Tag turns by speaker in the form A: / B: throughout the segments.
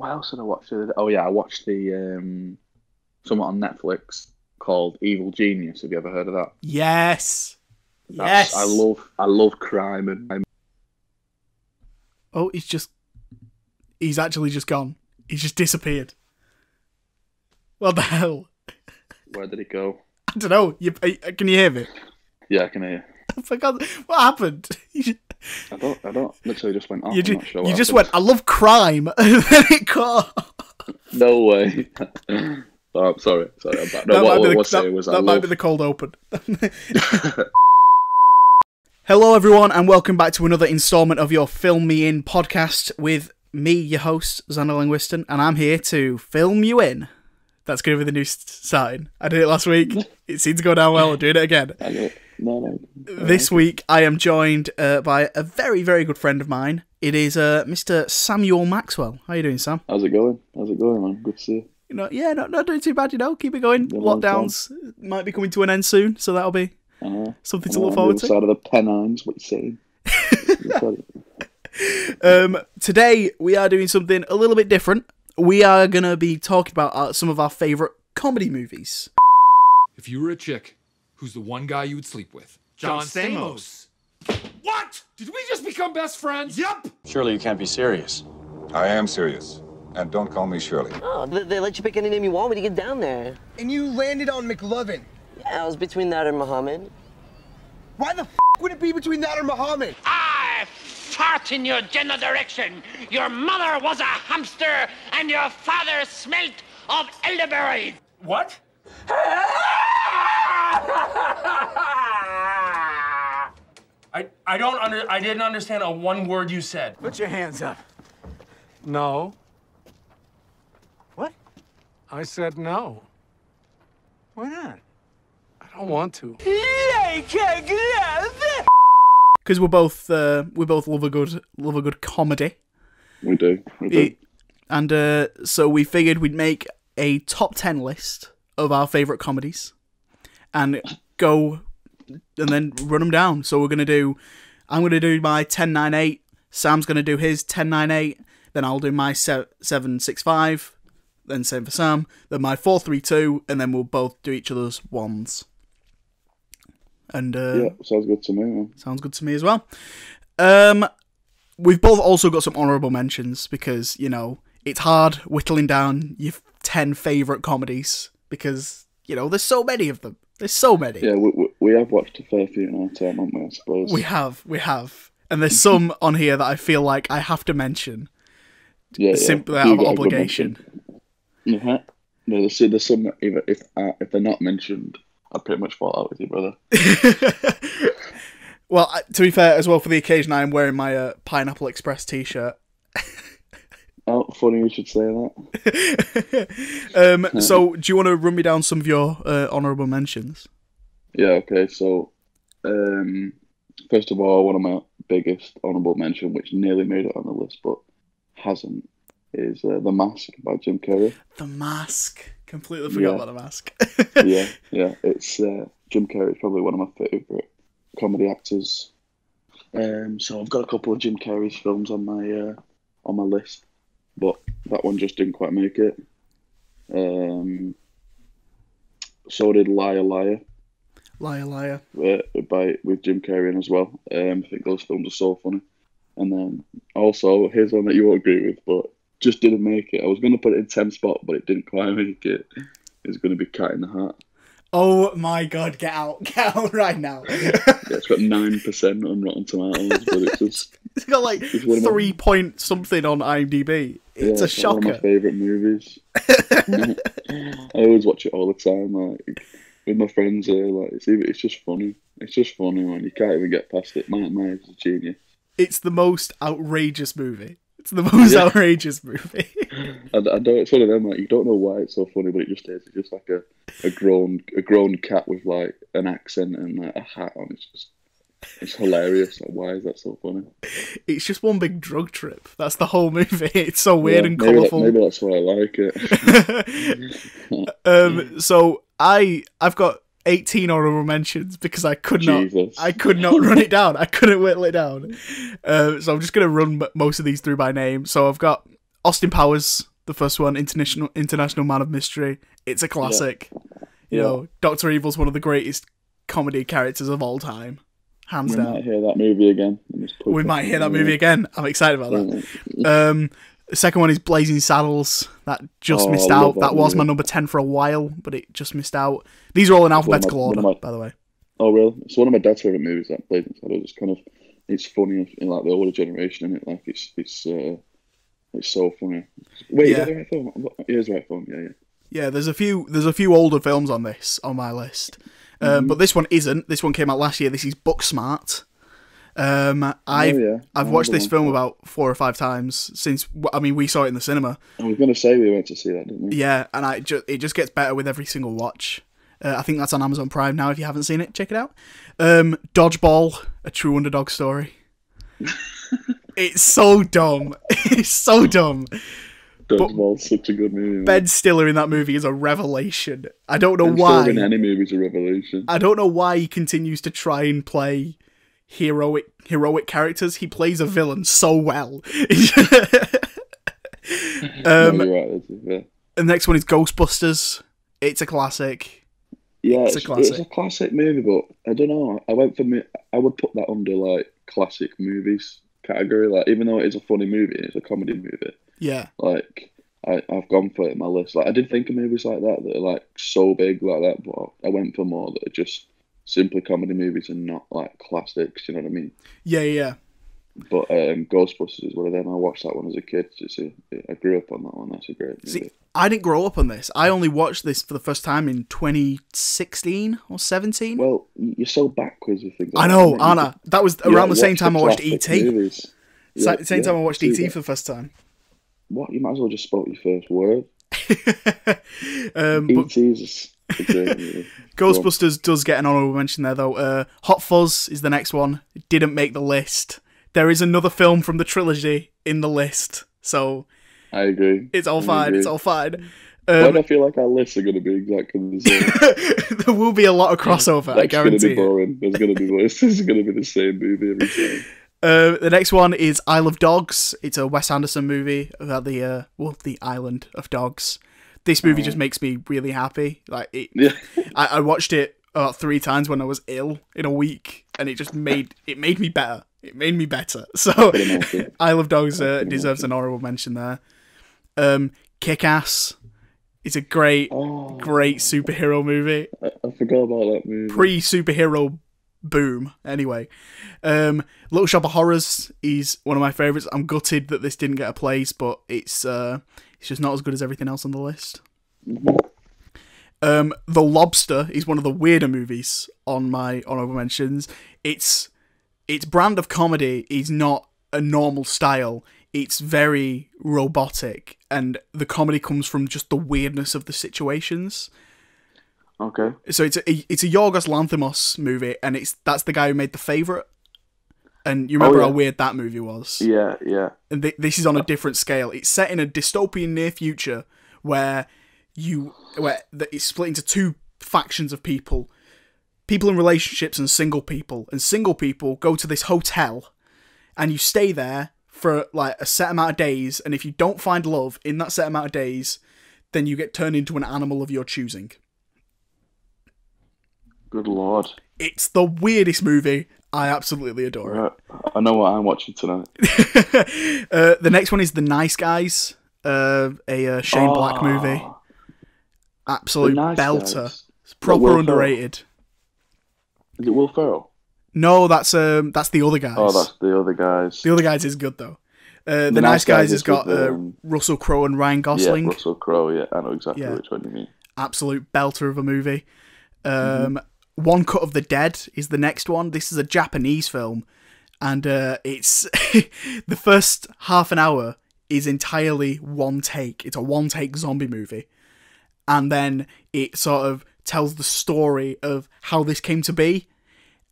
A: what else did I watch? the other day? Oh yeah, I watched the um, something on Netflix called Evil Genius. Have you ever heard of that?
B: Yes.
A: That's-
B: yes.
A: I love I love crime and and
B: Oh, he's just. He's actually just gone. He's just disappeared. What the hell?
A: where did it go?
B: I don't know. You, uh, can you hear me?
A: Yeah, I can hear.
B: Forgot. Oh, what happened?
A: I don't I don't literally just went off.
B: you,
A: I'm
B: ju-
A: not sure
B: you just went, I love crime. And then it caught.
A: No way. oh, I'm sorry. Sorry, I'm back. No,
B: that
A: what
B: might, be the,
A: saying
B: that,
A: was
B: that
A: I
B: might
A: love.
B: be the cold open. Hello, everyone, and welcome back to another installment of your Film Me In podcast with me, your host, Xander Linguiston, and I'm here to film you in. That's going to be the new sign. I did it last week. It seems to go down well. I'm doing it again.
A: I no, no.
B: This week, I am joined uh, by a very, very good friend of mine. It is uh, Mr. Samuel Maxwell. How are you doing, Sam?
A: How's it going? How's it going, man? Good to see you.
B: You know, yeah, not not doing too bad. You know, keep it going.
A: Yeah,
B: Lockdowns might be coming to an end soon, so that'll be
A: I know.
B: something to look forward to.
A: other side of the Pennines, what you saying?
B: Um, today we are doing something a little bit different. We are gonna be talking about uh, some of our favorite comedy movies.
C: If you were a chick, who's the one guy you would sleep with?
D: John Stamos.
C: What? Did we just become best friends?
D: Yup.
E: Surely you can't be serious.
F: I am serious. And don't call me Shirley.
G: Oh, they, they let you pick any name you want when you get down there.
D: And you landed on McLovin.
G: Yeah, I was between that and Muhammad.
D: Why the f would it be between that or Muhammad?
H: I fart in your general direction. Your mother was a hamster, and your father smelt of elderberry.
D: What? I I don't under I didn't understand a one word you said.
I: Put your hands up. No.
D: What?
I: I said no.
D: Why not?
I: I don't want to.
B: Because we're both uh, we both love a good love a good comedy,
A: We do. We do.
B: And uh, so we figured we'd make a top ten list of our favorite comedies, and go and then run them down. So we're gonna do. I'm gonna do my ten nine eight. Sam's gonna do his ten nine eight. Then I'll do my se- seven six five. Then same for Sam. Then my four three two, and then we'll both do each other's ones. And uh,
A: yeah, sounds good to me, man.
B: Sounds good to me as well. Um, we've both also got some honourable mentions because you know it's hard whittling down your ten favourite comedies because you know there's so many of them. There's so many.
A: Yeah, we, we, we have watched a fair few in our time, haven't we, I suppose?
B: We have, we have, and there's some on here that I feel like I have to mention
A: yeah, yeah.
B: simply
A: You
B: out of
A: got a good
B: obligation.
A: mention. Uh-huh. No, there's, there's some, that if, if, uh, if they're not mentioned, I'd pretty much fall out with you, brother.
B: Well, to be fair, as well for the occasion, I am wearing my uh, Pineapple Express T-shirt.
A: Oh, funny you should say that.
B: Um, so do you want to run me down some of your uh, honourable mentions?
A: Yeah, okay, so, um, first of all, one of my biggest honourable mention, which nearly made it on the list, but hasn't, is uh, The Mask by Jim Carrey.
B: The Mask. Completely forgot
A: Yeah.
B: about the Mask.
A: yeah, yeah. It's uh, Jim Carrey is probably one of my favourite comedy actors. Um, so I've got a couple of Jim Carrey's films on my uh, on my list, but that one just didn't quite make it. Um, so did Liar Liar
B: liar, liar.
A: uh, by with Jim Carrey in as well. Um, I think those films are so funny. And then also here's one that you won't agree with, but just didn't make it. I was going to put it in 10 spot, but it didn't quite make it. It's going to be Cat in the Hat.
B: Oh my god, get out. Get out right now.
A: Yeah, it's got nine percent on Rotten Tomatoes, but it's just
B: it's got like
A: It's one of my-
B: three point something on IMDb. It's
A: yeah,
B: a
A: it's one of my favorite movies. I always watch it all the time, like with my friends here. Like it's it's just funny. It's just funny when you can't even get past it. Mike Myers is a genius.
B: It's the most outrageous movie. It's the most
A: Yeah.
B: outrageous movie.
A: I, I don't. It's one of them like you don't know why it's so funny, but it just is. It's just like a, a grown a grown cat with like an accent and like, a hat on. It's just it's hilarious. Like why is that so funny?
B: it's just one big drug trip. That's the whole movie. It's so weird
A: Yeah,
B: and
A: maybe, that,
B: colourful.
A: maybe that's why I like it.
B: um, so I I've got 18 honorable mentions because I could not
A: Jesus.
B: I could not run it down. I couldn't whittle it down. Uh, so I'm just gonna run most of these through by name. So I've got Austin Powers, the first one, International International Man of Mystery. It's a classic. You
A: Yeah.
B: know, Doctor Evil's one of the greatest comedy characters of all time, hands
A: We
B: down.
A: might hear that movie again.
B: we might hear that movie again. I'm excited about that. Um, the second one is Blazing Saddles. That just
A: Oh,
B: missed out. That,
A: that
B: was my number ten for a while, but it just missed out. These are all in alphabetical
A: one
B: order,
A: my-
B: by the way.
A: Oh, really? It's one of my dad's favorite movies. That Blazing Saddles. It's kind of, it's funny in like the older generation, and it like it's it's uh, it's so funny. Wait,
B: Yeah.
A: is that the right film? It is the right film. Yeah, yeah.
B: Yeah, there's a few there's a few older films on this on my list,
A: Mm-hmm.
B: um, but this one isn't. This one came out last year. This is Booksmart. Um, I've
A: Oh, yeah.
B: I've
A: I
B: watched this
A: that.
B: film about four or five times since. I mean, we saw it in the cinema.
A: I was gonna say we went to see that, didn't we?
B: Yeah, and I it just gets better with every single watch. Uh, I think that's on Amazon Prime now. If you haven't seen it, check it out. Um, Dodgeball, a true underdog story. it's so dumb. it's so dumb.
A: Dodgeball's such a good movie. man.
B: Ben Stiller in that movie is a revelation. I don't know
A: Ben
B: why.
A: Stiller in any movie's a revolution.
B: I don't know why he continues to try and play heroic heroic characters. He plays a villain so well. um,
A: right. That's it, yeah.
B: the next one is Ghostbusters. It's a classic.
A: Yeah,
B: It's
A: it's,
B: a
A: it's,
B: classic.
A: a classic movie, but I don't know. I went for me. I would put that under like classic movies category. Like, even though it is a funny movie, it's a comedy movie.
B: Yeah,
A: Like, I I've gone for it in my list. Like, I did think of movies like that that are like so big like that, but I went for more that are just simply comedy movies and not like classics. You know what I mean?
B: yeah, yeah.
A: But um, Ghostbusters is one of them. I watched that one as a kid. It's a, I grew up on that one. That's a great movie.
B: See, I didn't grow up on this. I only watched this for the first time in 2016 or 17.
A: well, you're so backwards with things.
B: I know,
A: that.
B: Anna. That was around the same time I watched ET.
A: movies. Yeah,
B: same
A: yeah,
B: time I watched ET
A: that.
B: for the first time.
A: What? You might as well just spoke your first word.
B: um,
A: ET is
B: Ghostbusters does get an honorable mention there, though. Uh, Hot Fuzz is the next one. It didn't make the list. There is another film from the trilogy in the list, so
A: I agree.
B: it's all
A: I
B: fine.
A: agree.
B: It's all fine.
A: Why
B: Um,
A: do I feel like our lists are going to be exactly the same?
B: there will be a lot of crossover, I guarantee.
A: That's going to be boring. There's going to be this is going to be the same movie every time.
B: Uh, the next one is Isle of Dogs. It's a Wes Anderson movie about the uh, well, the island of dogs. This movie just makes me really happy. Like it,
A: Yeah.
B: I, I watched it about three times when I was ill in a week, and it just made it made me better. It made me better. So. Isle of Dogs uh, deserves an honorable mention there. Um, Kick Ass. It's a great,
A: Oh,
B: great superhero movie
A: I, I forgot about that movie.
B: pre superhero boom. Anyway, um, Little Shop of Horrors is one of my favorites. I'm gutted that this didn't get a place, but it's uh, it's just not as good as everything else on the list. Um, The Lobster is one of the weirder movies on my honorable mentions. Its its brand of comedy is not a normal style. It's very robotic, and the comedy comes from just the weirdness of the situations
A: Okay.
B: so it's a it's a Yorgos Lanthimos movie, and it's that's the guy who made the favorite. And you oh, remember
A: Oh, yeah.
B: how weird that movie was.
A: Yeah, yeah.
B: And th- this is on a different scale. It's set in a dystopian near future where you where it's split into two factions of people, people in relationships and single people. And single people go to this hotel, and you stay there for like a set amount of days. And if you don't find love in that set amount of days, then you get turned into an animal of your choosing.
A: Good lord.
B: It's the weirdest movie. I absolutely adore it.
A: I know what I'm watching tonight.
B: Uh, the next one is The Nice Guys, uh, a uh, Shane Black movie.
A: Oh,
B: Absolute
A: Nice
B: belter.
A: Guys.
B: It's proper underrated.
A: Is it Will Ferrell?
B: No, that's um, that's the other guys.
A: Oh, that's the other guys.
B: The other guys is good though. Uh, the,
A: The
B: Nice Guys,
A: Guys
B: has got
A: with,
B: uh,
A: um,
B: Russell Crowe and Ryan Gosling. Yeah.
A: Russell Crowe. Yeah, I know exactly
B: Yeah.
A: which one you mean.
B: Absolute belter of a movie. Um,
A: Mm-hmm.
B: One Cut of the Dead is the next one. This is a Japanese film, and uh, it's the first half an hour is entirely one take. It's a one take zombie movie, and then it sort of tells the story of how this came to be,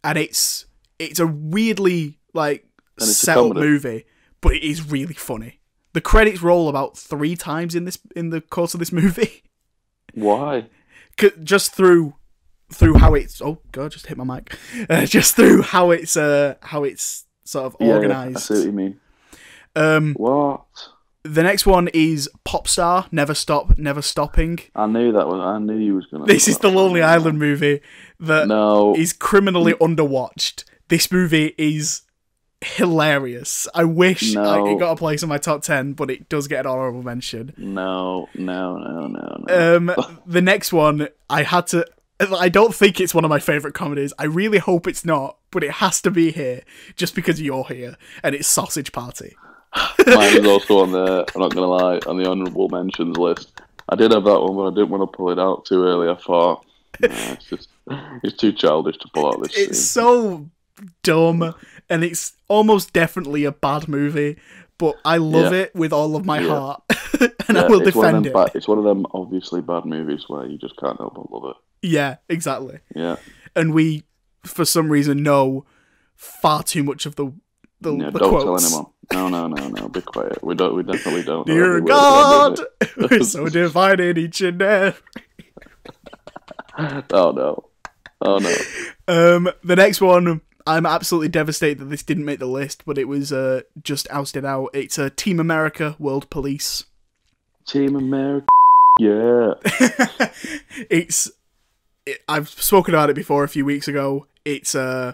B: and it's it's a weirdly like set up movie, but it is really funny. The credits roll about three times in this in the course of this movie.
A: Why?
B: Just through through how it's oh god just hit my mic uh, just through how it's uh how it's sort of
A: Yeah, yeah, I
B: organized
A: see what you mean.
B: um
A: What?
B: the next one is Popstar, Never Stop, Never Stopping.
A: I knew that was. I knew you was gonna.
B: This is the. Lonely Island movie that is
A: No.
B: is criminally underwatched. This movie is hilarious. I wish I, it got a place in my top 10, but it does get an honorable mention.
A: No, no, no, no, no.
B: Um, the next one, I had to. I don't think it's one of my favorite comedies. I really hope it's not, but it has to be here just because you're here, and it's Sausage Party.
A: Mine is also on there. I'm not gonna lie, on the honourable mentions list. I did have that one, but I didn't want to pull it out too early. I thought nah, it's just it's too childish to pull out this.
B: It's
A: scene.
B: so dumb, and it's almost definitely a bad movie, but I love
A: Yeah.
B: it with all of my
A: Yeah.
B: heart, and I will
A: it's one of
B: defend it.
A: Bad, it's one of them obviously bad movies where you just can't help but love it.
B: Yeah, exactly.
A: Yeah,
B: And we, for some reason, know far too much of the the,
A: yeah.
B: the
A: don't
B: quotes.
A: tell anyone. No, no, no, no. Be quiet. We don't. We definitely don't.
B: Dear
A: word
B: God,
A: that
B: we're so divided each and every.
A: Oh no. Oh no.
B: Um, the next one, I'm absolutely devastated that this didn't make the list, but it was uh just ousted out. It's uh, Team America: World Police.
A: Team America. Yeah.
B: It's it, I've spoken about it before a few weeks ago. It's uh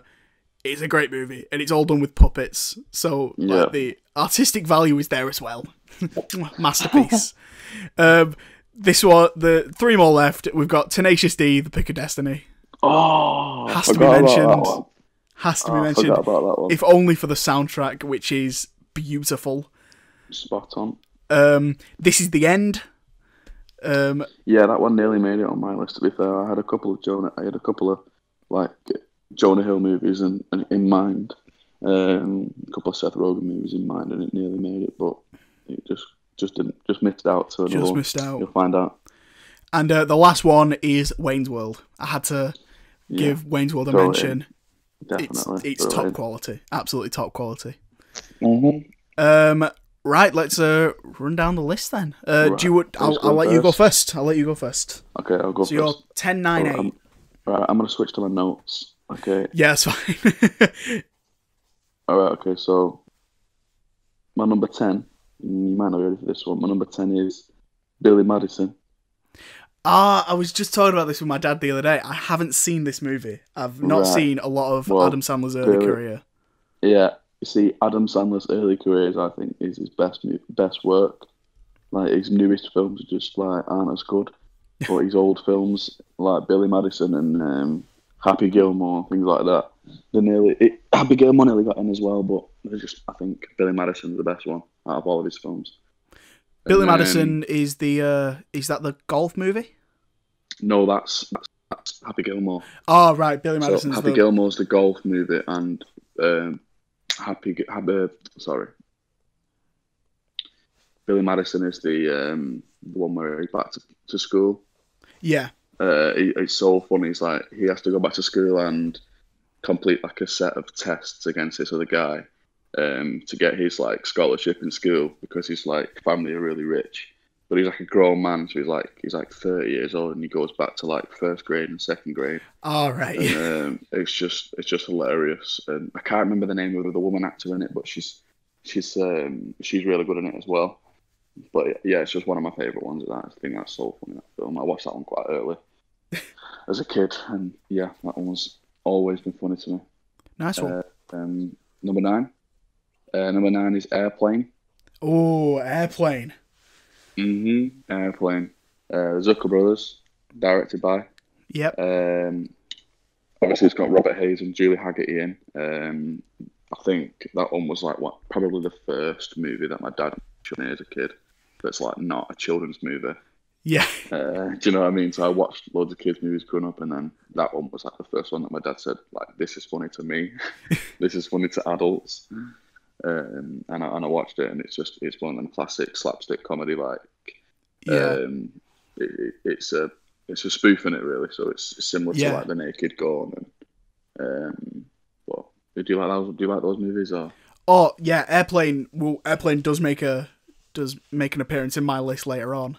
B: it's a great movie, and it's all done with puppets, so
A: Yeah.
B: like, the artistic value is there as well. Masterpiece. um, this one, the three more left. We've got Tenacious D, The Pick of Destiny.
A: Oh,
B: Has to be
A: forgot about that
B: mentioned. Has to
A: Oh,
B: be
A: I
B: mentioned.
A: about that one.
B: if only for the soundtrack, which is beautiful.
A: Spot on.
B: Um, this is the end. Um,
A: Yeah, that one nearly made it on my list. To be fair, I had a couple of Jonah. I had a couple of like Jonah Hill movies in in, in mind. Um, a couple of Seth Rogen movies in mind, and it nearly made it, but it just just didn't. Just missed out. Another
B: Just missed out.
A: You'll find out.
B: and uh, the last one is Wayne's World. I had to give
A: Yeah,
B: Wayne's World a
A: it
B: mention. It's
A: Definitely.
B: it's
A: Throw it
B: top
A: in.
B: quality, absolutely top quality.
A: Mhm.
B: Um, right, let's uh run down the list then. Uh,
A: Right,
B: do you? want- I'll, I'll let
A: going
B: you go
A: first?
B: first. I'll let you go first.
A: Okay, I'll go
B: So you're
A: first.
B: 10, 9,
A: So,
B: 8.
A: um, right, I'm gonna switch to my notes. Okay.
B: Yeah, it's fine.
A: All right. Okay. So my number ten. You might not be ready for this one. My number ten is Billy Madison.
B: Ah, I was just talking about this with my dad the other day. I haven't seen this movie. I've not
A: Right.
B: seen a lot of
A: Well,
B: Adam Sandler's early
A: Billy-
B: career.
A: Yeah, you see, Adam Sandler's early careers, I think, is his best best work. Like his newest films just like aren't as good, but his old films like Billy Madison and um, Happy Gilmore, things like that, they nearly it, Happy Gilmore nearly got in as well, but they're just I think Billy Madison's the best one out of all of his films.
B: Billy
A: And then-
B: Madison is the uh is that the golf movie?
A: No, that's that's, that's Happy Gilmore.
B: Oh right, Billy
A: So Happy
B: the
A: Gilmore's the golf movie, and um, Happy Happy sorry, Billy Madison is the um, the one where he's back to, to school.
B: yeah.
A: Uh, he, it's so funny. It's like he has to go back to school and complete like a set of tests against this other guy um, to get his like scholarship in school because his like family are really rich. But he's like a grown man, so he's like he's like thirty years old, and he goes back to like first grade and second grade.
B: All right.
A: And, um, it's just it's just hilarious, and I can't remember the name of the woman actor in it, but she's she's um, she's really good in it as well. But yeah, it's just one of my favourite ones. That I think that's so funny that film. I watched that one quite early as a kid, and yeah, that one's always been funny to me.
B: nice one.
A: Uh, um, number nine, uh, number nine is Airplane.
B: oh, airplane.
A: Mm-hmm. Airplane. Uh, Zucker Brothers, directed by.
B: Yep.
A: Um, obviously, it's got Robert Hays and Julie Hagerty in. Um, I think that one was like what probably the first movie that my dad showed me as a kid. That's like not a children's movie.
B: yeah.
A: Uh, do you know what I mean? So I watched loads of kids' movies growing up, and then that one was like the first one that my dad said, like, "This is funny to me. this is funny to adults." Um, and I, and I watched it, and it's just it's one of them classic slapstick comedy like
B: Yeah.
A: um, it, it, it's a it's a spoof in it really, so it's similar
B: Yeah.
A: to like the Naked Gun. And um, what do you like those? Do you like those movies? Or
B: Oh yeah, airplane. Well, airplane does make a does make an appearance in my list later on.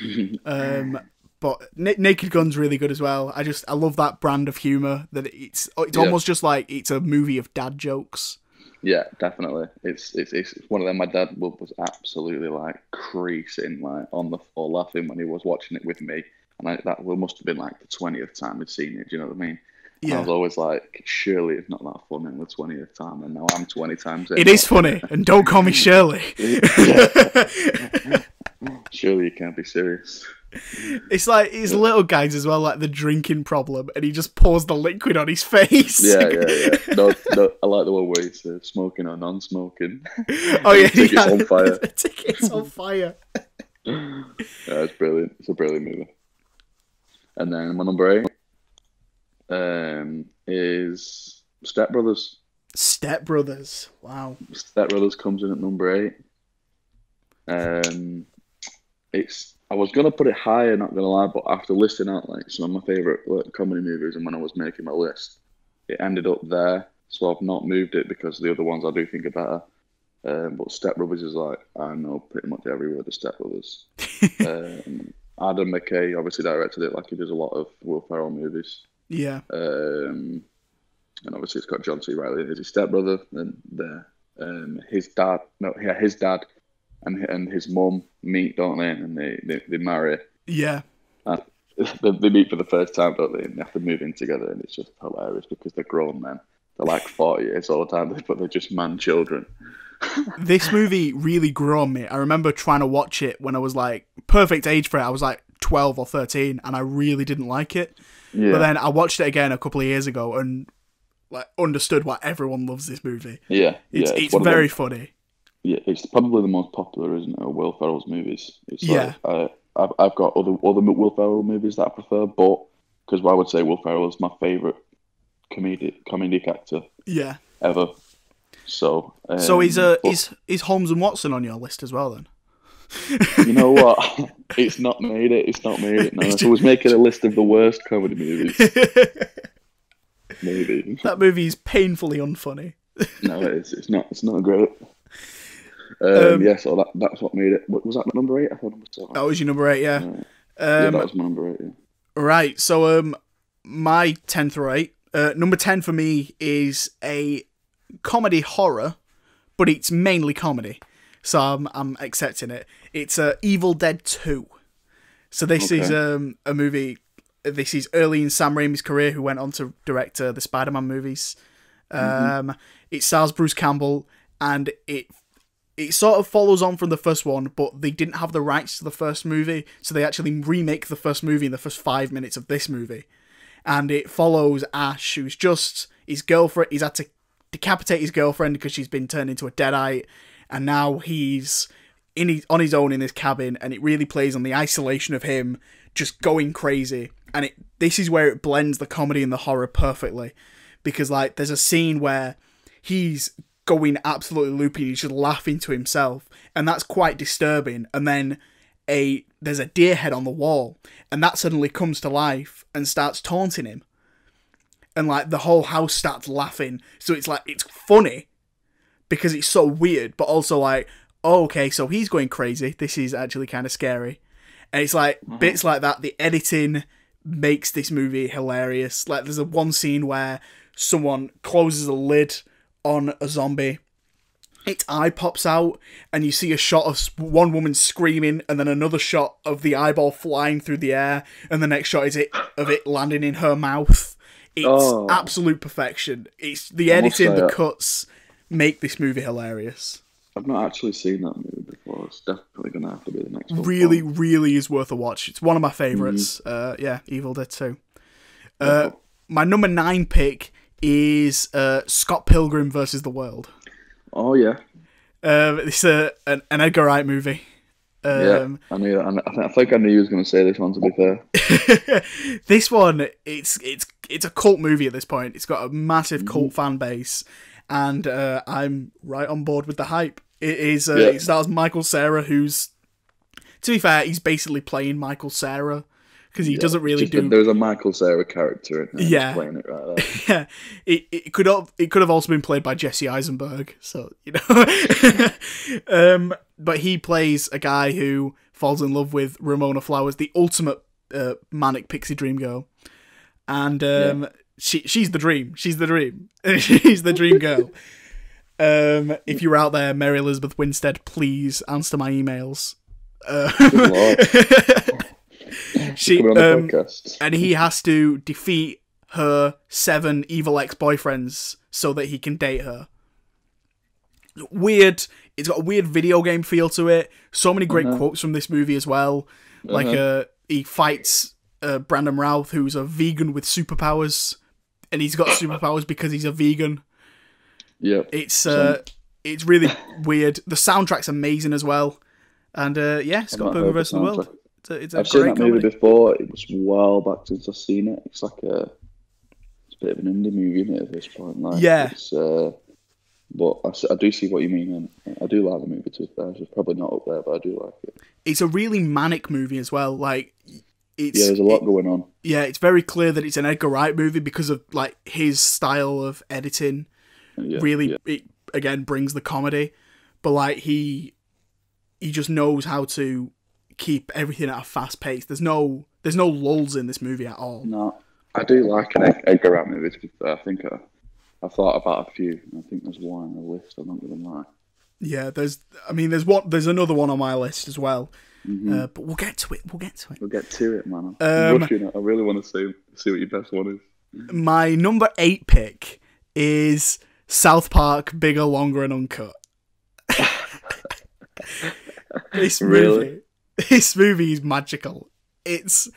B: um, but Na- Naked Gun's really good as well. I just I love that brand of humor that it's it's
A: Yeah.
B: almost just like it's a movie of dad jokes.
A: Yeah, definitely. It's it's it's one of them. My dad was absolutely like creasing like on the floor laughing when he was watching it with me, and I, that must have been like the twentieth time we'd seen it. Do you know what I mean? And I was always like, surely it's not that funny on the twentieth time, and now I'm twenty times. in,
B: It is funny, and don't call me Shirley.
A: Surely you can't be serious.
B: It's like his little guys as well, like the drinking problem, and he just pours the liquid on his face.
A: Yeah, yeah, yeah. No, no, I like the one where he's uh, smoking or non-smoking.
B: oh yeah,
A: Ticket's
B: yeah.
A: on fire.
B: the ticket's on fire.
A: Yeah, it's brilliant. It's a brilliant movie. And then my number eight um, is Step Brothers.
B: Step Brothers. Wow.
A: Step Brothers comes in at number eight. Um, it's I was gonna put it higher, not gonna lie, but after listing out like some of my favorite like, comedy movies, and when I was making my list, it ended up there. So I've not moved it because the other ones I do think are better. Um, but Step Brothers is like I know pretty much every word of Step Brothers. um, Adam McKay obviously directed it, like he does a lot of Will Ferrell movies.
B: Yeah.
A: Um, and obviously it's got John C. Reilly as his stepbrother, and the um, his dad, no, yeah, his dad and and his mum meet, don't they? And they they, they marry.
B: Yeah.
A: And they, they meet for the first time, don't they? And they have to move in together, and it's just hilarious because they're grown men. They're like forty years old, aren't they? But they're just man children.
B: This movie really grew on me. I remember trying to watch it when I was like perfect age for it. I was like 12 or 13 and I really didn't like it.
A: Yeah,
B: But then I watched it again a couple of years ago and like understood why everyone loves this movie.
A: yeah,
B: It's
A: yeah.
B: it's
A: them-
B: very funny.
A: Yeah, it's probably the most popular, isn't it? Will Ferrell's movies. It's
B: Yeah.
A: Like, uh, I've I've got other other Will Ferrell movies that I prefer, but because I would say Will Ferrell is my favorite comedic comedic actor
B: Yeah.
A: ever. So. Um,
B: So is uh
A: but
B: is is Holmes and Watson on your list as well then?
A: you know what? it's not made it. It's not made it. No, if I was making a list of the worst comedy movies, maybe.
B: That movie is painfully unfunny.
A: No, it's it's not. It's not great. Um,
B: Um,
A: yeah, so that that's what made it. Was that my number eight? I thought number seven.
B: That was your number eight, yeah.
A: yeah,
B: Um,
A: that was my number eight. Yeah.
B: Right. So um my 10 through 8. Uh, number 10 for me is a comedy horror, but it's mainly comedy. So I'm I'm accepting it. It's uh, Evil Dead 2. So this is um a movie this is early in Sam Raimi's career who went on to direct uh, the Spider-Man movies. Um it stars Bruce Campbell and it it sort of follows on from the first one, but they didn't have the rights to the first movie, so they actually remake the first movie in the first five minutes of this movie. And it follows Ash, who's just his girlfriend. He's had to decapitate his girlfriend because she's been turned into a deadite, and now he's in his, on his own in this cabin, and it really plays on the isolation of him just going crazy. And it this is where it blends the comedy and the horror perfectly, because like there's a scene where he's going absolutely loopy he's just laughing to himself and that's quite disturbing. And then a there's a deer head on the wall and that suddenly comes to life and starts taunting him. And like the whole house starts laughing. So it's like it's funny because it's so weird but also like oh, okay so he's going crazy. This is actually kind of scary. And it's like mm-hmm. bits like that the editing makes this movie hilarious. Like there's a one scene where someone closes a lid on a zombie its eye pops out and you see a shot of one woman screaming and then another shot of the eyeball flying through the air and the next shot is it of it landing in her mouth it's
A: Oh.
B: absolute perfection it's the
A: I
B: editing the
A: that-
B: cuts make this movie hilarious
A: I've not actually seen that movie before. It's definitely gonna have to be the next one.
B: really really is worth a watch it's one of my favorites
A: Mm-hmm.
B: uh yeah evil dead 2 uh my number nine pick is uh scott pilgrim versus the world
A: Oh yeah,
B: um it's a, an, an edgar wright movie
A: yeah.
B: um
A: I knew. I, I, think, I think I knew you was gonna say this one. To be fair,
B: this one it's it's it's a cult movie at this point it's got a massive
A: Mm-hmm.
B: cult fan base and uh i'm right on board with the hype it is uh,
A: Yeah.
B: it stars michael Cera, who's to be fair he's basically playing michael Cera because he doesn't really do
A: There's a Michael Cera character in there.
B: Yeah.
A: playing it right there.
B: yeah, it, it could have it could have also been played by Jesse Eisenberg. So you know, um, but he plays a guy who falls in love with Ramona Flowers, the ultimate uh, manic pixie dream girl, and um, she she's the dream. She's the dream. she's the dream girl. Um, if you're out there, Mary Elizabeth Winstead, please answer my emails. Uh,
A: Good lord.
B: she
A: the
B: um, and he has to defeat her seven evil ex-boyfriends so that he can date her. Weird. It's got a weird video game feel to it. So many great quotes from this movie as well. Like uh, he fights uh, Brandon Routh, who's a vegan with superpowers, and he's got superpowers because he's a vegan.
A: Yeah.
B: It's uh, it's really weird. The soundtrack's amazing as well, and uh, yeah, Scott Pilgrim
A: heard the
B: vs. the World. It's a, it's a
A: I've seen that movie before. It was well back since I've seen it. It's like a, it's a bit of an indie movie, isn't it, at this point? Like,
B: Yeah.
A: It's, uh, but I do see what you mean, and I do like the movie. To be fair, it's probably not up there, but I do like it.
B: It's a really manic movie as well. Like it's
A: Yeah, there's a lot going on.
B: yeah, it's very clear that it's an Edgar Wright movie because of like his style of editing.
A: Yeah,
B: really,
A: yeah.
B: it again brings the comedy, but like he he just knows how to keep everything at a fast pace. There's no there's no lulls in this movie at all.
A: No, I do like an Edgar Wright movie. To be fair, I think I, I thought about a few. and I think there's one on the list. I'm not gonna lie.
B: Yeah, there's I mean there's one there's another one on my list as well.
A: Mm-hmm.
B: Uh, but we'll get to it. We'll get to it.
A: We'll get to it, man. I'm
B: Um,
A: rushing. I really want to see see what your best one is.
B: My number eight pick is South Park Bigger, Longer, and Uncut. this movie,
A: Really?
B: this movie is magical. It's,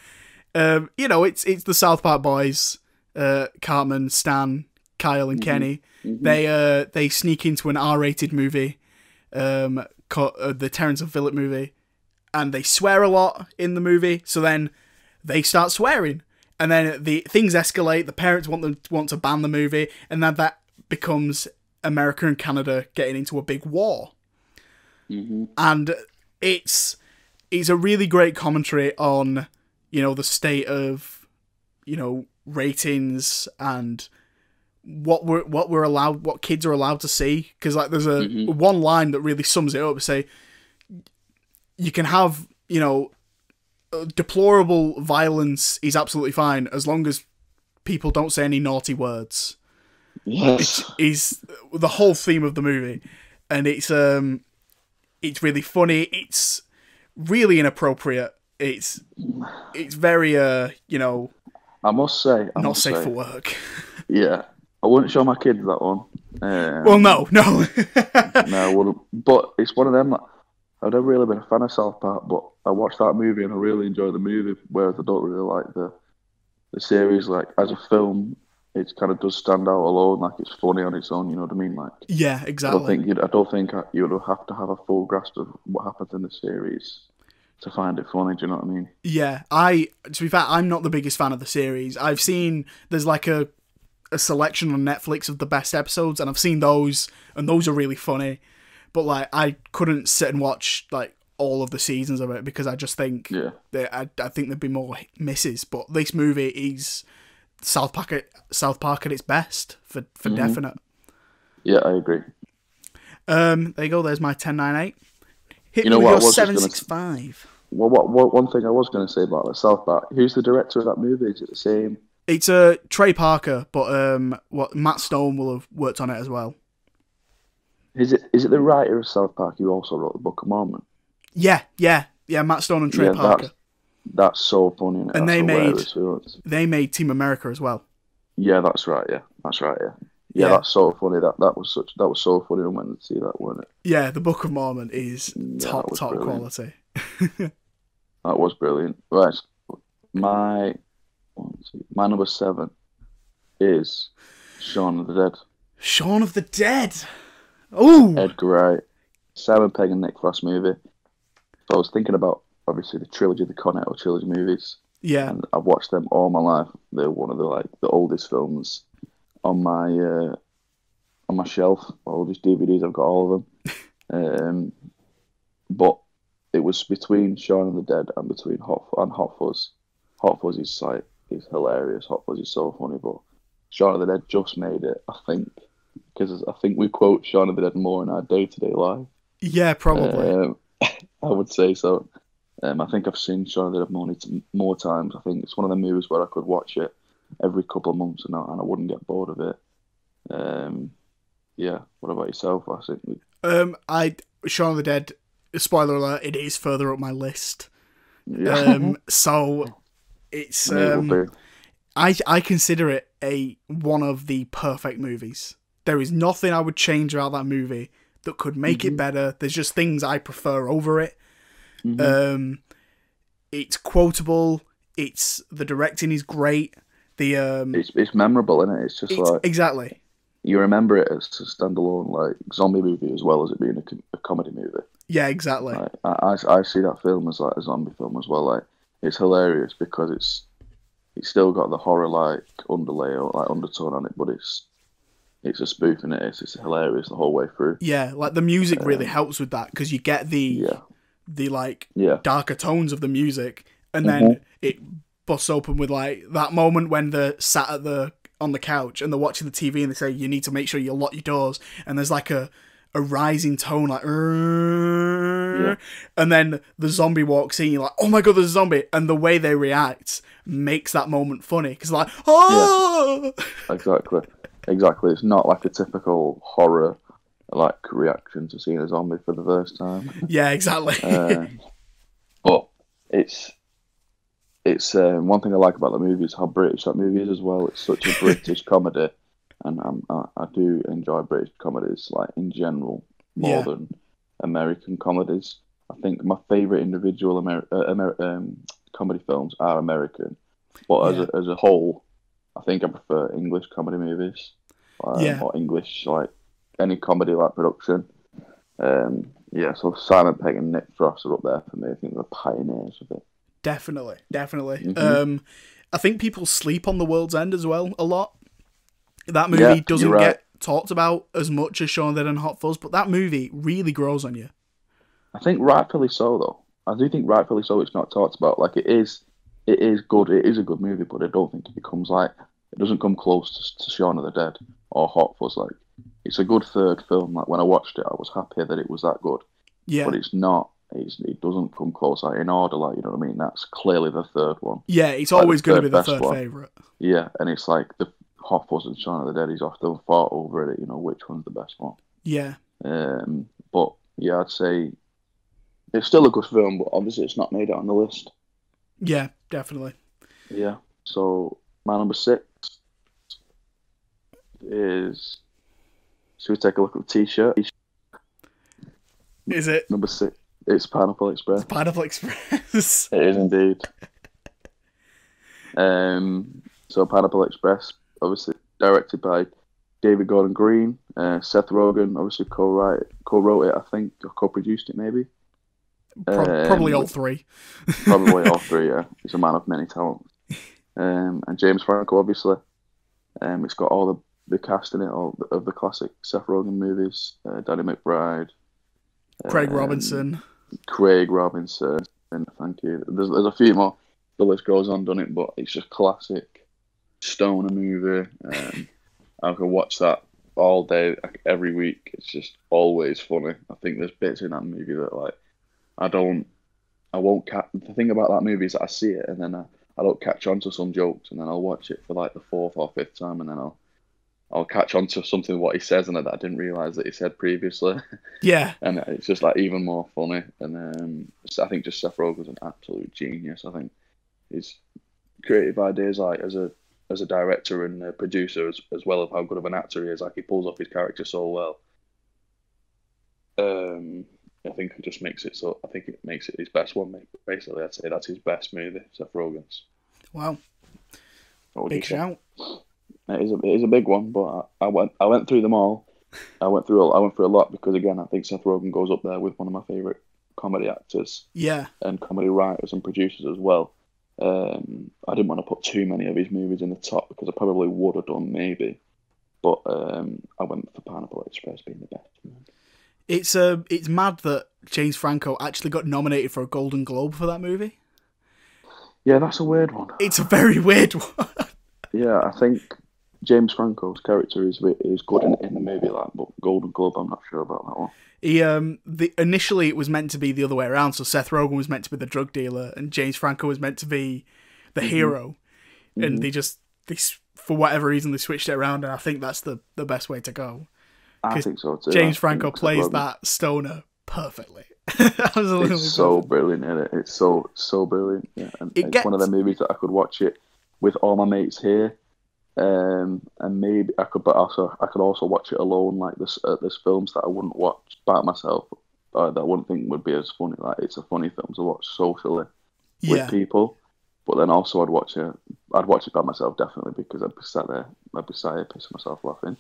B: um, you know, it's it's the South Park boys, uh, Cartman, Stan, Kyle, and Kenny. They uh they sneak into an R-rated movie, um, co- uh, the Terrence and Phillip movie, and they swear a lot in the movie. So then they start swearing, and then the things escalate. The parents want them want to ban the movie, and then that becomes America and Canada getting into a big war. And it's it's a really great commentary on you know the state of you know ratings and what we're what we're allowed what kids are allowed to see. Because like there's a one line that really sums it up. Say you can have you know uh, deplorable violence is absolutely fine as long as people don't say any naughty words.
A: Yes.
B: is the whole theme of the movie. And it's um it's really funny. It's really inappropriate it's it's very uh you know
A: I must say, I
B: not
A: must
B: safe
A: say,
B: for work
A: Yeah, I wouldn't show my kids that one. Um,
B: well no no
A: no, I wouldn't. But it's one of them. That, I've never really been a fan of South Park, but I watched that movie and I really enjoyed the movie. Whereas I don't really like the the series. Like as a film, it kind of does stand out alone. Like it's funny on its own. You know what I mean? Like
B: yeah
A: I don't
B: exactly
A: think you'd, I don't think you would have to have a full grasp of what happens in the series to find it funny. Do you know what I mean?
B: Yeah, I to be fair, I'm not the biggest fan of the series. I've seen there's like a a selection on Netflix of the best episodes, and I've seen those, and those are really funny. But like, I couldn't sit and watch like all of the seasons of it because I just think
A: Yeah.
B: that I, I think there'd be more misses. But this movie is South Park at South Park at its best for for definite.
A: Yeah, I agree.
B: Um, there you go. There's my ten nine eight. Hit
A: You
B: me
A: know what
B: your seven six five.
A: Well, what, what one thing I was going to say about the South Park? Who's the director of that movie? Is it the same?
B: It's uh, Trey Parker, but um, what Matt Stone will have worked on it as well.
A: Is it is it the writer of South Park who also wrote the Book of Mormon?
B: Yeah, yeah, yeah. Matt Stone and Trey
A: Yeah,
B: Parker.
A: that's- That's so funny.
B: And
A: That's
B: they made-
A: hilarious, isn't it?
B: They made Team America as well.
A: Yeah, that's right. Yeah, that's right. Yeah, yeah,
B: Yeah.
A: that's so funny. That that was such that was so funny when I see that, wasn't it?
B: Yeah, the Book of Mormon is
A: that
B: top top
A: brilliant.
B: quality.
A: That was brilliant. Right, my one, two, my number seven is Shaun of the Dead.
B: Shaun of the Dead. Oh,
A: Edgar Wright, Simon Pegg and Nick Frost movie. So I was thinking about obviously the trilogy, the Cornetto trilogy movies,
B: yeah,
A: and I've watched them all my life. They're one of the like the oldest films on my uh, on my shelf. All these DVDs. I've got all of them. um, but it was between Shaun of the Dead and between Hot and Hot Fuzz. Hot Fuzz is like is hilarious. Hot Fuzz is so funny, but Shaun of the Dead just made it. I think because I think we quote Shaun of the Dead more in our day to day life.
B: yeah, probably.
A: Um, I would say so. Um, I think I've seen Shaun of the Dead more, more times. I think it's one of the movies where I could watch it every couple of months and I, and I wouldn't get bored of it. Um, yeah. What about yourself? I think
B: Um, I Shaun of the Dead. Spoiler alert: it is further up my list.
A: yeah.
B: Um, so it's
A: I
B: um. I I consider it a one of the perfect movies. There is nothing I would change about that movie that could make
A: Mm-hmm.
B: it better. There's just things I prefer over it.
A: Mm-hmm.
B: Um, it's quotable. It's the directing is great. The um,
A: It's it's memorable, is it? It's just
B: it's,
A: like
B: exactly.
A: you remember it as a standalone like zombie movie as well as it being a, a comedy movie.
B: Yeah, exactly.
A: Like, I, I I see that film as like a zombie film as well. Like it's hilarious because it's it's still got the horror like underlay or like undertone on it, but it's it's a spoof in it. It's, it's hilarious the whole way through.
B: Yeah, like the music really helps with that because you get the
A: Um, Yeah,
B: the like
A: yeah,
B: darker tones of the music, and then
A: Mm-hmm.
B: it busts open with like that moment when they're sat at the on the couch and they're watching the TV and they say you need to make sure you lock your doors, and there's like a a rising tone like, "Rrrr," and then the zombie walks in. You're like, oh my god, there's a zombie, and the way they react makes that moment funny because like, oh,
A: exactly, exactly. It's not like a typical horror like reaction to seeing a zombie for the first time.
B: yeah, exactly.
A: Uh, but it's it's um, one thing I like about the movie is how British that movie is as well. It's such a British comedy, and um, I, I do enjoy British comedies like in general more
B: Yeah.
A: than American comedies. I think my favorite individual Amer- uh, Amer- um, comedy films are American, but as
B: Yeah.
A: a, as a whole, I think I prefer English comedy movies um,
B: Yeah.
A: or English like any comedy like production. Um, yeah, so Simon Pegg and Nick Frost are up there for me. I think they're pioneers of it.
B: Definitely, definitely.
A: Mm-hmm.
B: Um, I think people sleep on The World's End as well a lot. That movie
A: Yeah,
B: doesn't
A: right.
B: get talked about as much as Shaun of the Dead and Hot Fuzz, but that movie really grows on you.
A: I think rightfully so, though. I do think rightfully so. It's not talked about. Like it is, it is good. It is a good movie, but I don't think it becomes like it doesn't come close to, to Shaun of the Dead or Hot Fuzz. Like it's a good third film. Like when I watched it, I was happy that it was that good.
B: Yeah,
A: But it's not. It's, it doesn't come close. Like in order, like you know what I mean. That's clearly the third one.
B: yeah, it's
A: like
B: always going to be the third
A: one.
B: favorite.
A: Yeah, and it's like the Fuzz and Shaun of the Dead. He's often fought over it. You know which one's the best one.
B: Yeah,
A: Um, but yeah, I'd say it's still a good film, but obviously it's not made it on the list.
B: yeah, definitely.
A: Yeah. So my number six is. Should we take a look at the T-shirt?
B: Is it
A: Number six. It's Pineapple Express.
B: Pineapple Express?
A: It is indeed. Um. So Pineapple Express, obviously directed by David Gordon Green, uh, Seth Rogen, obviously co-write, co-wrote it, I think, or co-produced it maybe.
B: Pro- probably
A: Um,
B: all three.
A: Probably all three, yeah. He's a man of many talents. Um, and James Franco, obviously. Um, it's got all the, the cast in it, all the, of the classic Seth Rogen movies. Uh, Danny McBride,
B: Craig
A: um,
B: Robinson.
A: Craig Robinson, and thank you. There's, there's a few more. The list goes on, doesn't it? But it's just classic stoner movie. Um, I could watch that all day, like, every week. It's just always funny. I think there's bits in that movie that like I don't, I won't catch. The thing about that movie is that I see it and then I, I don't catch on to some jokes, and then I'll watch it for like the fourth or fifth time, and then I'll I'll catch on to something what he says and that I didn't realize that he said previously.
B: Yeah,
A: and it's just like even more funny. And um, I think just Seth Rogen's an absolute genius. I think his creative ideas, like as a as a director and a producer, as, as well of how good of an actor he is, like he pulls off his character so well. Um, I think it just makes it so. I think it makes it his best one. Basically, I'd say that's his best movie, Seth Rogen's.
B: wow, big shout.
A: It is a it is a big one, but I, I went I went through them all. I went through a, I went through a lot because again I think Seth Rogen goes up there with one of my favorite comedy actors
B: Yeah,
A: and comedy writers and producers as well. Um, I didn't want to put too many of his movies in the top because I probably would have done maybe, but um, I went for Pineapple Express being the best.
B: it's uh, it's mad that James Franco actually got nominated for a Golden Globe for that movie.
A: Yeah, that's a weird one.
B: It's a very weird one.
A: Yeah, I think James Franco's character is is good in, in the movie, like, but Golden Globe, I'm not sure about that one.
B: He um the initially it was meant to be the other way around. So Seth Rogen was meant to be the drug dealer, and James Franco was meant to be the hero. And they just they for whatever reason they switched it around, and I think that's the the best way to go.
A: I think so too.
B: James
A: I
B: Franco plays that stoner perfectly. Absolutely.
A: It's so
B: perfect.
A: brilliant, is it? It's so so brilliant. Yeah, and
B: It
A: it's one of the movies that I could watch it with all my mates here, um, and maybe I could, but also I could also watch it alone. Like this, uh, there's films that I wouldn't watch by myself, uh, that I wouldn't think would be as funny. Like it's a funny film to watch socially
B: Yeah.
A: with people, but then also I'd watch it. I'd watch it by myself definitely because I'd be sat there, I'd be sat here pissing myself laughing.